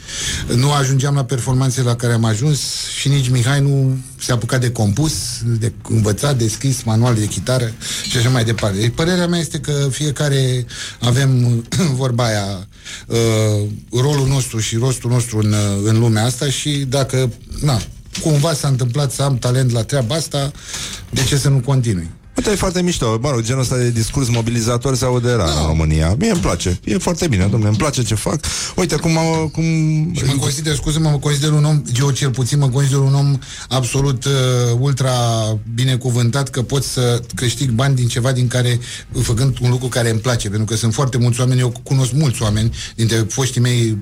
Nu ajungeam la performanțele la care am ajuns și nici Mihai nu se apuca de compus, de învățat, de scris manual de chitară și așa mai departe. Deci părerea mea este că fiecare avem vorba aia uh, rolul nostru și rostul nostru în, uh, în lumea asta și dacă, na, cumva s-a întâmplat să am talent la treaba asta, de ce să nu continui? Asta e foarte mișto. Mă rog, genul ăsta de discurs mobilizator se aude rar în România. Mie îmi place. E foarte bine, domnule, îmi place ce fac. Uite cum... am- cum... Și mă consider, scuze-mă, mă consider un om, eu cel puțin mă consider un om absolut uh, ultra binecuvântat că pot să câștig bani din ceva din care, făcând un lucru care îmi place, pentru că sunt foarte mulți oameni, eu cunosc mulți oameni dintre foștii mei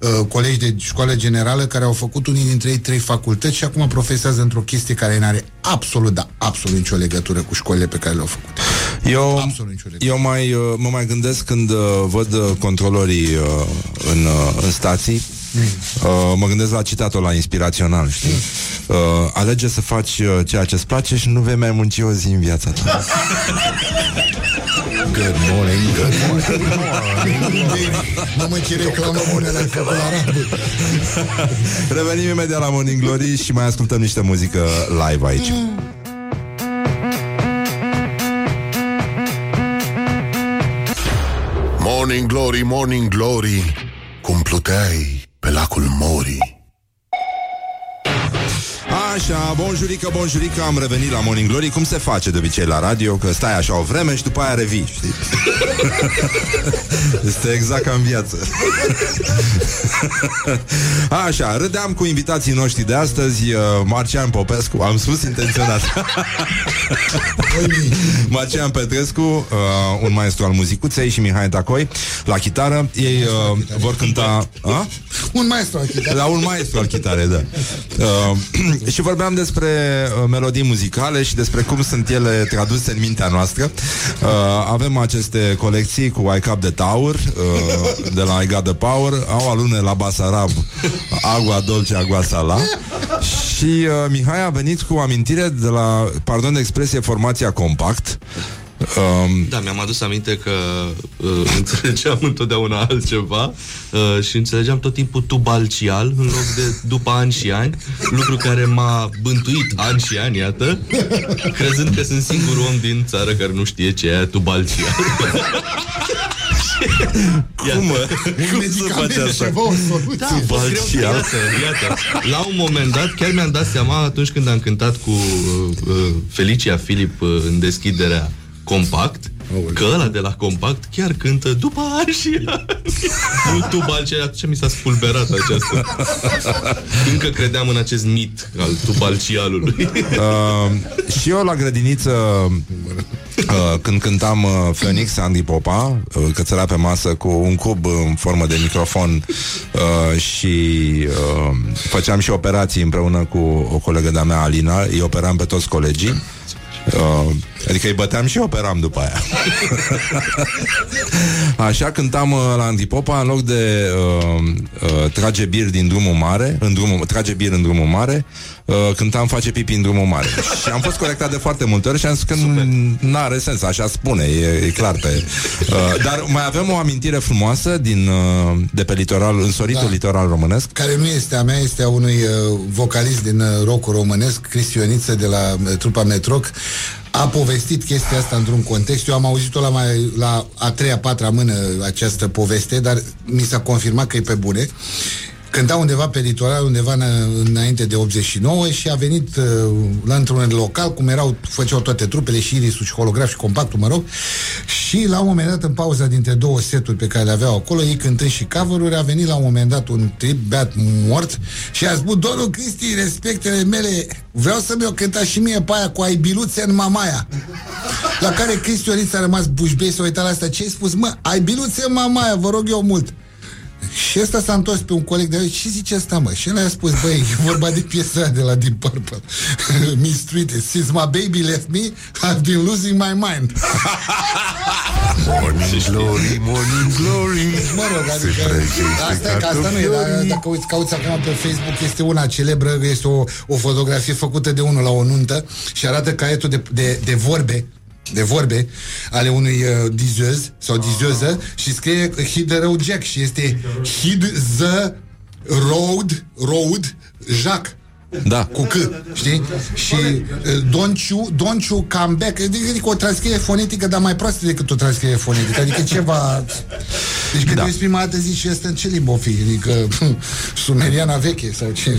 uh, colegi de școală generală care au făcut unii dintre ei trei facultăți și acum profesează într-o chestie care nu are absolut, da, absolut nicio legătură cu școlile pe care le-au făcut. Eu, eu mai, uh, mă mai gândesc când uh, văd uh, controlorii uh, în, uh, în stații Uh, mă gândesc la citatul la inspirațional, știi? Uh, alege să faci uh, ceea ce-ți place și nu vei mai munci o zi în viața ta. Good morning, good morning. Mamă, ce reclamă bună l-ai făcut la Rambo. Revenim imediat la Morning Glory și mai ascultăm niște muzică live aici. Morning Glory, Morning Glory Cum pluteai pe lacul Mori Așa, bonjurică, bonjurică, am revenit la Morning Glory Cum se face de obicei la radio Că stai așa o vreme și după aia revii, știi? este exact ca în viață Așa, râdeam cu invitații noștri de astăzi uh, Marcian Popescu, am spus intenționat Marcian Petrescu uh, Un maestru al muzicuței Și Mihai Tacoi La chitară Ei uh, vor cânta a? Un maestru al chitarei. La un maestru al chitarei, da. Uh, și vorbeam despre uh, melodii muzicale și despre cum sunt ele traduse în mintea noastră. Uh, avem aceste colecții cu I Cap de Taur, uh, de la I Got the Power, au alune la Basarab, Agua Dolce, Agua Sala. Și uh, Mihai a venit cu o amintire de la, pardon de expresie, formația Compact. Um, Da, mi-am adus aminte că uh, înțelegeam întotdeauna altceva uh, și înțelegeam tot timpul tubalcial în loc de după ani și ani, lucru care m-a bântuit ani și ani, iată, crezând că sunt singurul om din țară care nu știe ce e tubalcial. Cum, mă? Un medicament, ceva, o soluție. Da, a fost greu, iată, iată. La un moment dat, chiar mi-am dat seama atunci când am cântat cu uh, uh, Felicia Filip uh, în deschiderea Compact, că ăla de la Compact chiar cântă după ani și ani. Nu tubalcial, atunci mi s-a spulberat această. Încă credeam în acest mit al tubalcialului. Uh, și eu la grădiniță uh, Când cântam uh, Phoenix Andy Popa uh, Cățăra pe masă cu un cub În formă de microfon uh, Și uh, Făceam și operații împreună cu O colegă de-a mea, Alina Îi operam pe toți colegii Uh, adică îi băteam și operam după aia Așa cântam uh, la Antipopa În loc de uh, uh, Trage bir din drumul mare în drumul, Trage bir în drumul mare uh, Cântam Face pipi în drumul mare Și am fost corectat de foarte multe ori Și am zis că nu are sens, așa spune E, e clar pe uh, Dar mai avem o amintire frumoasă din, uh, De pe litoral, însoritul Da. litoral românesc care nu este a mea, este a unui uh, vocalist din uh, rock românesc, Cristi Ioniță de la uh, trupa Metroc. A povestit chestia asta într-un context. Eu am auzit-o la, mai, la a treia, patra mână această poveste, dar mi s-a confirmat că e pe bune. Cânta undeva pe litoral, undeva în, înainte de 89 și a venit uh, la într-un local, cum erau, făceau toate trupele și irisul și holograf și compactul, mă rog, și la un moment dat, în pauza dintre două seturi pe care le aveau acolo, ei cântând și cover a venit la un moment dat un trip beat mort și a spus, domnul Cristi, respectele mele, vreau să mi-o cânta și mie pe aia cu ai biluțe în mamaia. La care Cristi Ioniță a rămas bușbei să uita la asta. Ce ai spus? Mă, ai biluțe în mamaia, vă rog eu mult. Și ăsta s-a întors pe un coleg de el și zice asta, mă. Și el a spus, băi, e vorba de piesa aia de la Deep Purple. Mistreated. Since my baby left me, I've been losing my mind. Morning Glory, Morning Glory Mă rog, Se adică trezește Asta e că asta nu e, dar dacă uiți, cauți acum pe Facebook Este una celebră, este o, o fotografie făcută de unul la o nuntă Și arată caietul de, de, de vorbe de vorbe ale unui uh, dizeuz sau dizeuză și scrie Hit the road Jack și este Hit the road road Jack Da. Cu C, știi? Și uh, don't you, don't you come back. Adică o transcriere fonetică, dar mai proastă decât o transcriere fonetică. Adică ceva... Deci când Da. da. prima dată zici și asta în ce limbă o fi? Adică sumeriana veche sau ce?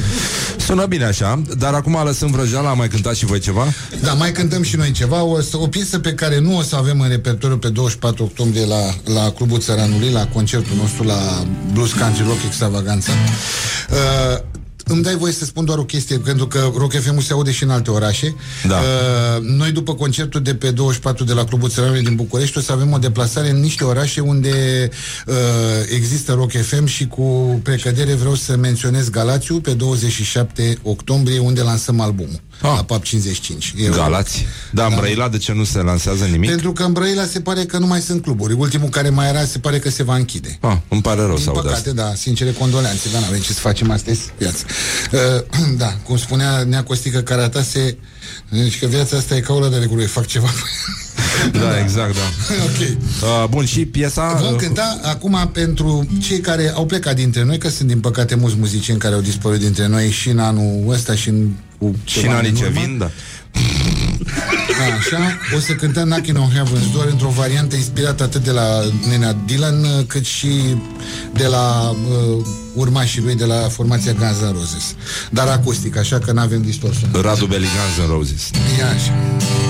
Sună bine așa, dar acum lăsăm vrăjeala, am mai cântat și voi ceva? Da, mai cântăm și noi ceva. O, să- o piesă pe care nu o să avem în repertoriu pe 24 octombrie la, la Clubul Țăranului, la concertul nostru la Blues Country Rock Extravaganza. Uh, îmi dai voie să spun doar o chestie, pentru că Rock FM se aude și în alte orașe. Da. Uh, noi, după concertul de pe 24 de la Clubul Țăranului din București, o să avem o deplasare în niște orașe unde uh, există Rock FM și cu precădere vreau să menționez Galațiu pe 27 octombrie, unde lansăm albumul. Ah. La PAP 55. E o- Galați. Da, în Brăila de ce nu se lansează nimic? pentru că în Brăila se pare că nu mai sunt cluburi. Ultimul care mai era se pare că se va închide. Ah, îmi pare rău Din să aud păcate, asta. da, sincere condoleanțe, dar n-avem ce să facem, asta este viața. Uh, da, cum spunea Nea Costică Caratase, deci că viața asta e ca o lădă de gură, fac ceva. Da, exact, da. ok. Uh, bun, și piesa... Vom uh, cânta acum pentru cei care au plecat dintre noi, că sunt din păcate mulți muzicieni care au dispărut dintre noi și în anul ăsta și în cu Și ceva în anii în ce urmă. vin, da. Da, așa, o să cântăm Knocking on Heaven's Door într-o variantă inspirată atât de la Nenea Dylan uh, cât și de la uh, urmașii lui de la formația Guns N' Roses. Dar acustic, așa că nu avem distorsiune. Radu Beligans în Roses. Ia așa.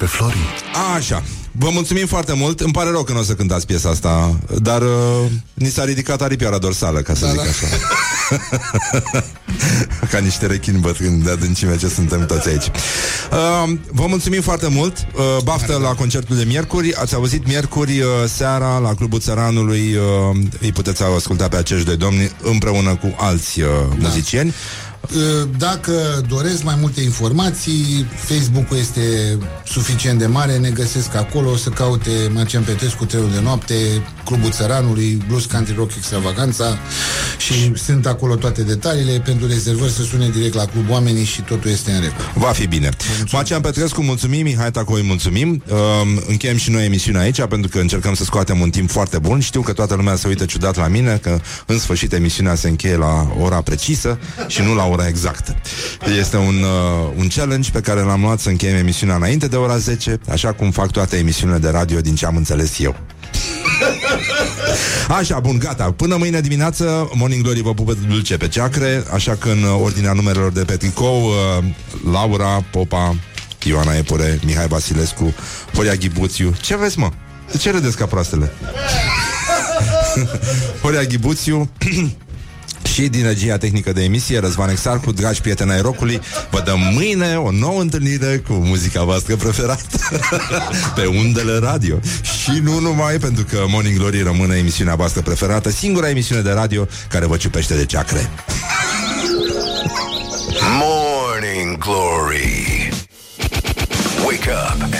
Pe Flori? Așa. Vă mulțumim foarte mult. Îmi pare rău că nu o să cântați piesa asta, dar uh, ni s-a ridicat aripioara dorsală, ca să Da, zic da. așa. Ca niște rechini bătrâni de adâncime ce suntem toți aici. Uh, vă mulțumim foarte mult. Uh, baftă la concertul de miercuri. Ați auzit miercuri uh, seara la Clubul Țăranului. Uh, îi puteți asculta pe acești doi domni împreună cu alți uh, muzicieni. Uh, Dacă doresc mai multe informații, Facebook-ul este suficient de mare, ne găsesc acolo, o să caute Marcian Petrescu, Trelul de Noapte, Clubul Țăranului, Blues Country Rock Extravaganța și sunt acolo toate detaliile. Pentru rezervări să sune direct la club oamenii și totul este în regulă. Va fi bine. Marcian Petrescu, mulțumim, Mihai Tacoi, mulțumim. Uh, încheiem și noi emisiunea aici, pentru că încercăm să scoatem un timp foarte bun. Știu că toată lumea se uită ciudat la mine, că în sfârșit emisiunea se încheie la ora precisă și nu la ora exactă. Este un, uh, un challenge pe care l-am luat să încheiem emisiunea înainte de ora 10, așa cum fac toate emisiunile de radio din ce am înțeles eu. Așa, bun, gata. Până mâine dimineață, Morning Glory vă pupă dulce pe ceacre, așa că în uh, ordinea numerelor de pe tricou, uh, Laura, Popa, Ioana Epure, Mihai Vasilescu, Horia Ghibuțiu. Ce vezi, mă? De ce râdeți ca proastele? Horia Ghibuțiu și din regia tehnică de emisie Răzvan Exarcu, dragi prieteni ai rocului Vă dăm mâine o nouă întâlnire Cu muzica voastră preferată Pe undele radio. Și nu numai pentru că Morning Glory rămâne emisiunea voastră preferată Singura emisiune de radio care vă ciupește de ceacre. Morning Glory. Wake up and